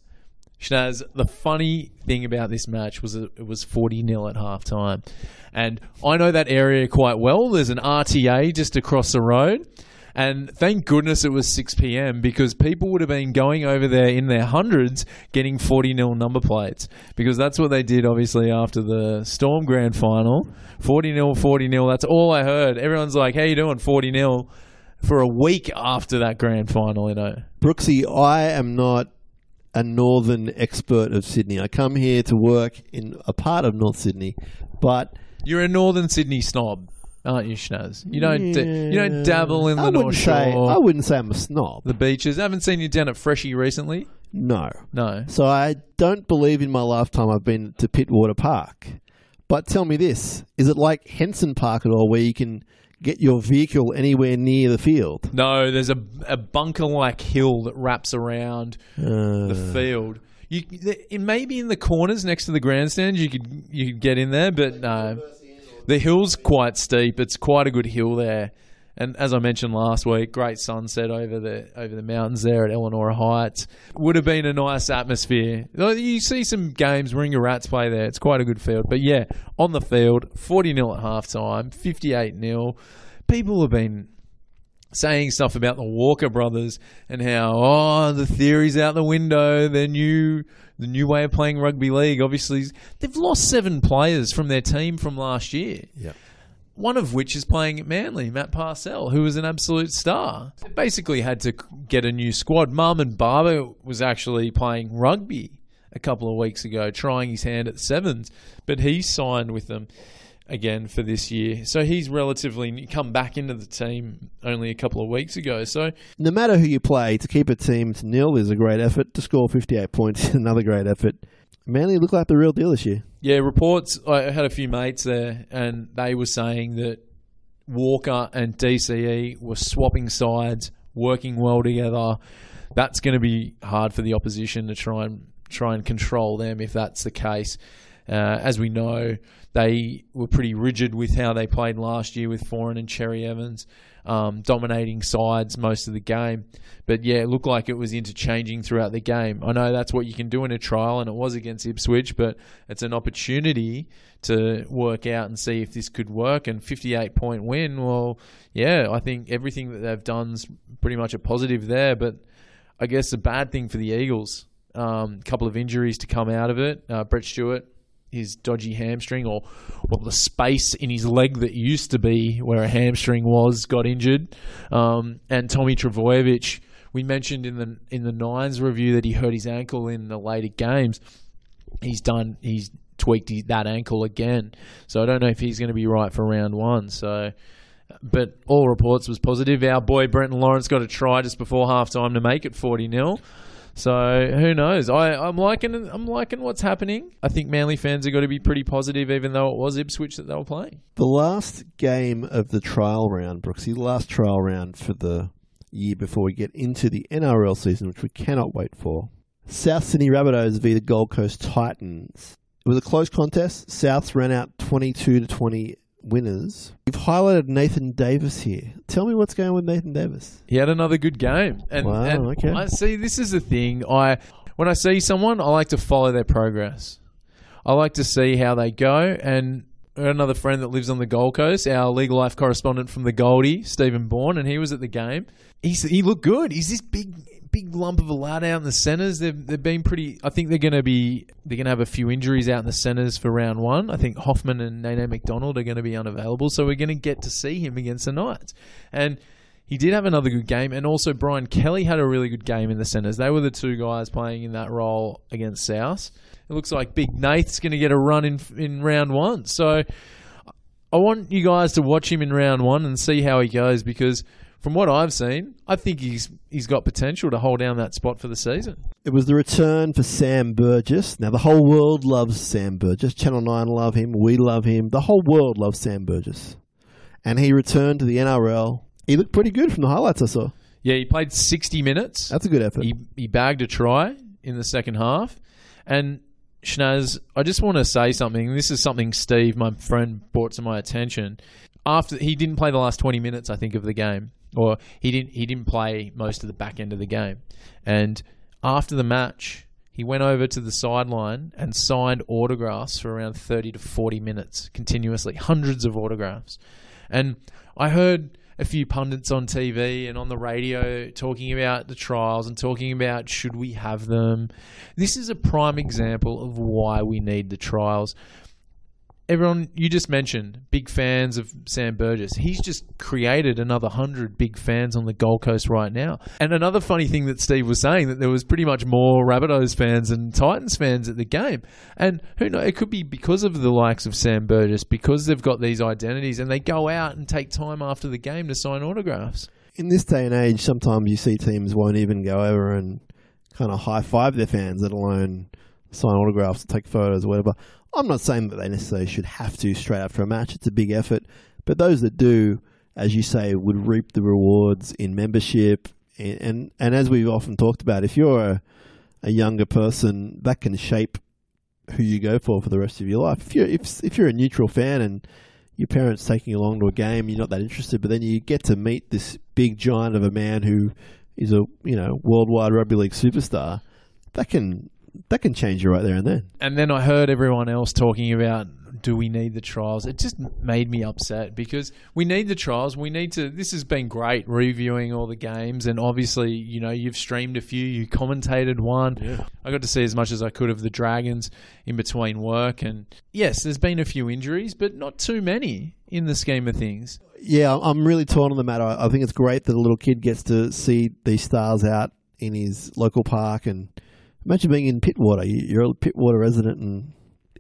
Schnaz, the funny thing about this match was it was 40 0 at halftime. And I know that area quite well. There's an RTA just across the road. And thank goodness it was 6 p.m. because people would have been going over there in their hundreds getting 40 0 number plates. Because that's what they did, obviously, after the Storm Grand Final. 40 0, 40 0. That's all I heard. Everyone's like, how you doing? 40 0 for a week after that Grand Final, you know.
Brookesy, I am not a northern expert of Sydney. I come here to work in a part of North Sydney, but
You're a Northern Sydney snob, aren't you, Schnaz? You don't, da- you don't dabble in the
I
North
say
Shore,
I wouldn't say I'm a snob.
the beaches. I haven't seen you down at Freshie recently.
No.
No.
So I don't believe in my lifetime I've been to Pittwater Park. But tell me this: is it like Henson Park at all, where you can get your vehicle anywhere near the field?
No, there's a, a bunker like hill that wraps around
Uh,
the field. You, it may be in the corners next to the grandstand. You could you could get in there, but no. The hill's quite steep. It's quite a good hill there, and as I mentioned last week, great sunset over the over the mountains there at Elanora Heights. Would have been a nice atmosphere. You see some games, Ringer Rats play there. It's quite a good field. But yeah, on the field, forty 0 at halftime, fifty eight 0 People have been saying stuff about the Walker brothers and how oh the theory's out the window. Their new the new way of playing rugby league. Obviously, they've lost seven players from their team from last year.
Yeah.
One of which is playing at Manly, Matt Parcell, who was an absolute star. They basically had to get a new squad. Marmin Barba was actually playing rugby a couple of weeks ago, trying his hand at sevens, but he signed with them again for this year. So he's relatively come back into the team only a couple of weeks ago. So
no matter who you play, to keep a team to nil is a great effort. To score 58 points is *laughs* another great effort. Manly look like the real deal this year.
yeah, reports. I had a few mates there, and they were saying that Walker and DCE were swapping sides, working well together. That's going to be hard for the opposition to try and try and control them if that's the case. Uh, as we know, they were pretty rigid with how they played last year with Foran and Cherry Evans, um, dominating sides most of the game. But yeah, it looked like it was interchanging throughout the game. I know that's what you can do in a trial, and it was against Ipswich, but it's an opportunity to work out and see if this could work. And 58 point win, well, yeah, I think everything that they've done's pretty much a positive there. But I guess a bad thing for the Eagles, a um, couple of injuries to come out of it. Uh, Brett Stewart, his dodgy hamstring, or well, the space in his leg that used to be where a hamstring was, got injured. Um, and Tommy Trbojevic, we mentioned in the in the Nines review that he hurt his ankle in the later games. He's done. He's tweaked that ankle again, so I don't know if he's going to be right for round one. So but all reports was positive. Our boy Brenton Lawrence got a try just before half time to make it 40 0. So who knows? I, I'm liking I'm liking what's happening. I think Manly fans have got to be pretty positive, even though it was Ipswich that they were playing.
The last game of the trial round, Brookesy, the last trial round for the year before we get into the NRL season, which we cannot wait for. South Sydney Rabbitohs v the Gold Coast Titans. It was a close contest. Souths ran out 22 to 20 winners. You've highlighted Nathan Davis here. Tell me what's going on with Nathan Davis.
He had another good game. And,
Wow,
and
okay.
I see this is the thing. I when I see someone, I like to follow their progress. I like to see how they go. And another friend that lives on the Gold Coast, our legal life correspondent from the Goldie, Stephen Bourne, and he was at the game. He's, he looked good. He's this big big lump of a lad out in the centres. They've they've been pretty. I think they're going to be they're going to have a few injuries out in the centres for round one. I think Hoffman and Nene McDonald are going to be unavailable, so we're going to get to see him against the Knights. And he did have another good game, and also Brian Kelly had a really good game in the centres. They were the two guys playing in that role against South. It looks like Big Nath's going to get a run in in round one. So I want you guys to watch him in round one and see how he goes because from what I've seen, I think he's he's got potential to hold down that spot for the season.
It was the return for Sam Burgess. Now, the whole world loves Sam Burgess. Channel 9 love him. We love him. The whole world loves Sam Burgess. And he returned to the NRL. He looked pretty good from the highlights I saw.
Yeah, he played 60 minutes.
That's a good effort.
He he bagged a try in the second half, and Schnaz, I just want to say something. This is something Steve, my friend, brought to my attention. After he didn't play the last 20 minutes, I think, of the game, or he didn't he didn't play most of the back end of the game, and after the match. He went over to the sideline and signed autographs for around 30 to 40 minutes continuously, hundreds of autographs. And I heard a few pundits on TV and on the radio talking about the trials and talking about should we have them. This is a prime example of why we need the trials. Everyone, you just mentioned big fans of Sam Burgess. He's just created another hundred big fans on the Gold Coast right now. And another funny thing that Steve was saying that there was pretty much more Rabbitohs fans and Titans fans at the game. And who knows? It could be because of the likes of Sam Burgess, because they've got these identities and they go out and take time after the game to sign autographs.
In this day and age, sometimes you see teams won't even go over and kind of high five their fans, let alone sign autographs, take photos, whatever. I'm not saying that they necessarily should have to straight after a match. It's a big effort. But those that do, as you say, would reap the rewards in membership. And, and, and as we've often talked about, if you're a, a younger person, that can shape who you go for for the rest of your life. If you're, if, if you're a neutral fan and your parents taking you along to a game, you're not that interested, but then you get to meet this big giant of a man who is a you know worldwide rugby league superstar. That can that can change you right there and then.
And then I heard everyone else talking about do we need the trials? It just made me upset because we need the trials. We need to. This has been great reviewing all the games, and obviously, you know, you've streamed a few, you commentated one. Yeah. I got to see as much as I could of the Dragons in between work, and yes, there's been a few injuries, but not too many in the scheme of things.
Yeah, I'm really torn on the matter. I think it's great that a little kid gets to see these stars out in his local park and imagine being in Pittwater. You- You're a Pittwater resident and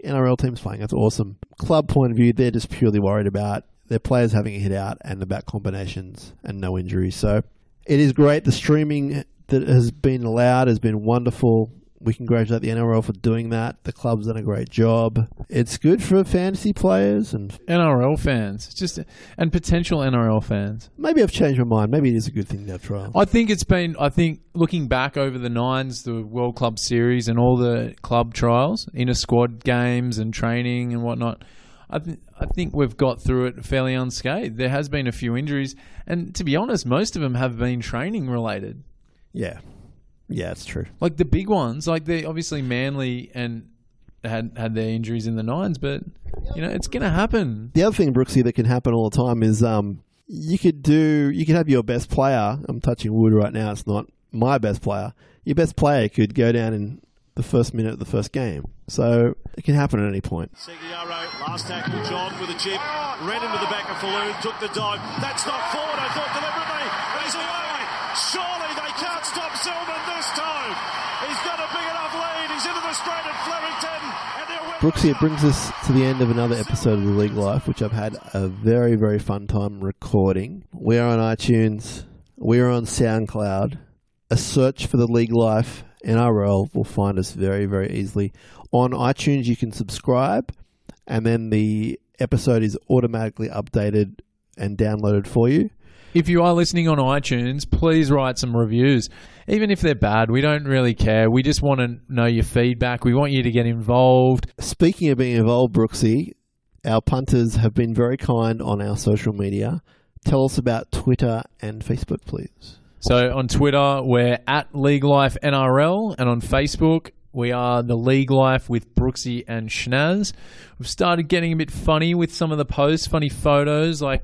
NRL team's playing. That's awesome. Club point of view, they're just purely worried about their players having a hit out and the about combinations and no injuries. So it is great. The streaming that has been allowed has been wonderful. We congratulate the NRL for doing that. The club's done a great job. It's good for fantasy players, and
NRL fans, just and potential NRL fans.
maybe I've changed my mind. Maybe it is a good thing to have trials.
I think it's been. I think looking back over the nines, the World Club Series, and all the club trials, inner squad games, and training and whatnot. I, th- I think we've got through it fairly unscathed. There has been a few injuries, and to be honest, most of them have been training related.
Yeah. Yeah, it's true.
Like the big ones, like they obviously Manly and had had their injuries in the nines, but you know it's going to happen.
The other thing, Brookesy, that can happen all the time is um, you could do you could have your best player. I'm touching wood right now. It's not my best player. Your best player could go down in the first minute of the first game. So it can happen at any point.
Seguiaro, last tackle, John with a chip, ran into the back of Falloon, took the dive. That's not forward, I thought deliberately. And he's away. Surely they can't stop Zillman this time. He's got a big enough lead. He's into the straight at Flemington. And they're well
Brookesy, it brings us to the end of another episode of the League Life, which I've had a very, very fun time recording. We are on iTunes. We are on SoundCloud. A search for the League Life NRL will find us very, very easily. On iTunes, you can subscribe, and then the episode is automatically updated and downloaded for you.
If you are listening on iTunes, please write some reviews. Even if they're bad, we don't really care. We just want to know your feedback. We want you to get involved.
Speaking of being involved, Brookesy, our punters have been very kind on our social media. Tell us about Twitter and Facebook, please.
So on Twitter, we're at League Life NRL, and on Facebook, we are the League Life with Brookesy and Schnaz. We've started getting a bit funny with some of the posts, funny photos, like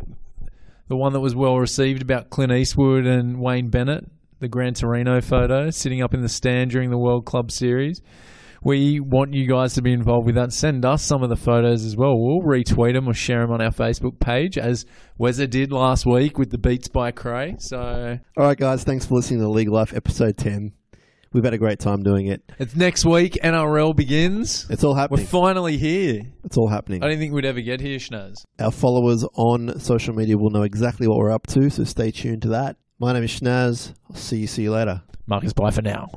the one that was well received about Clint Eastwood and Wayne Bennett, the Gran Torino photo, sitting up in the stand during the World Club Series. We want you guys to be involved with that. Send us some of the photos as well. We'll retweet them or share them on our Facebook page, as Wezza did last week with the Beats by Cray. So
All right, guys, thanks for listening to League Life episode 10. We've had a great time doing it.
it's next week. NRL begins.
It's all happening.
We're finally here.
It's all happening.
I didn't think we'd ever get here, Schnaz.
Our followers on social media will know exactly what we're up to, so stay tuned to that. My name is Schnaz. I'll see you, see you later.
Marcus, bye for now.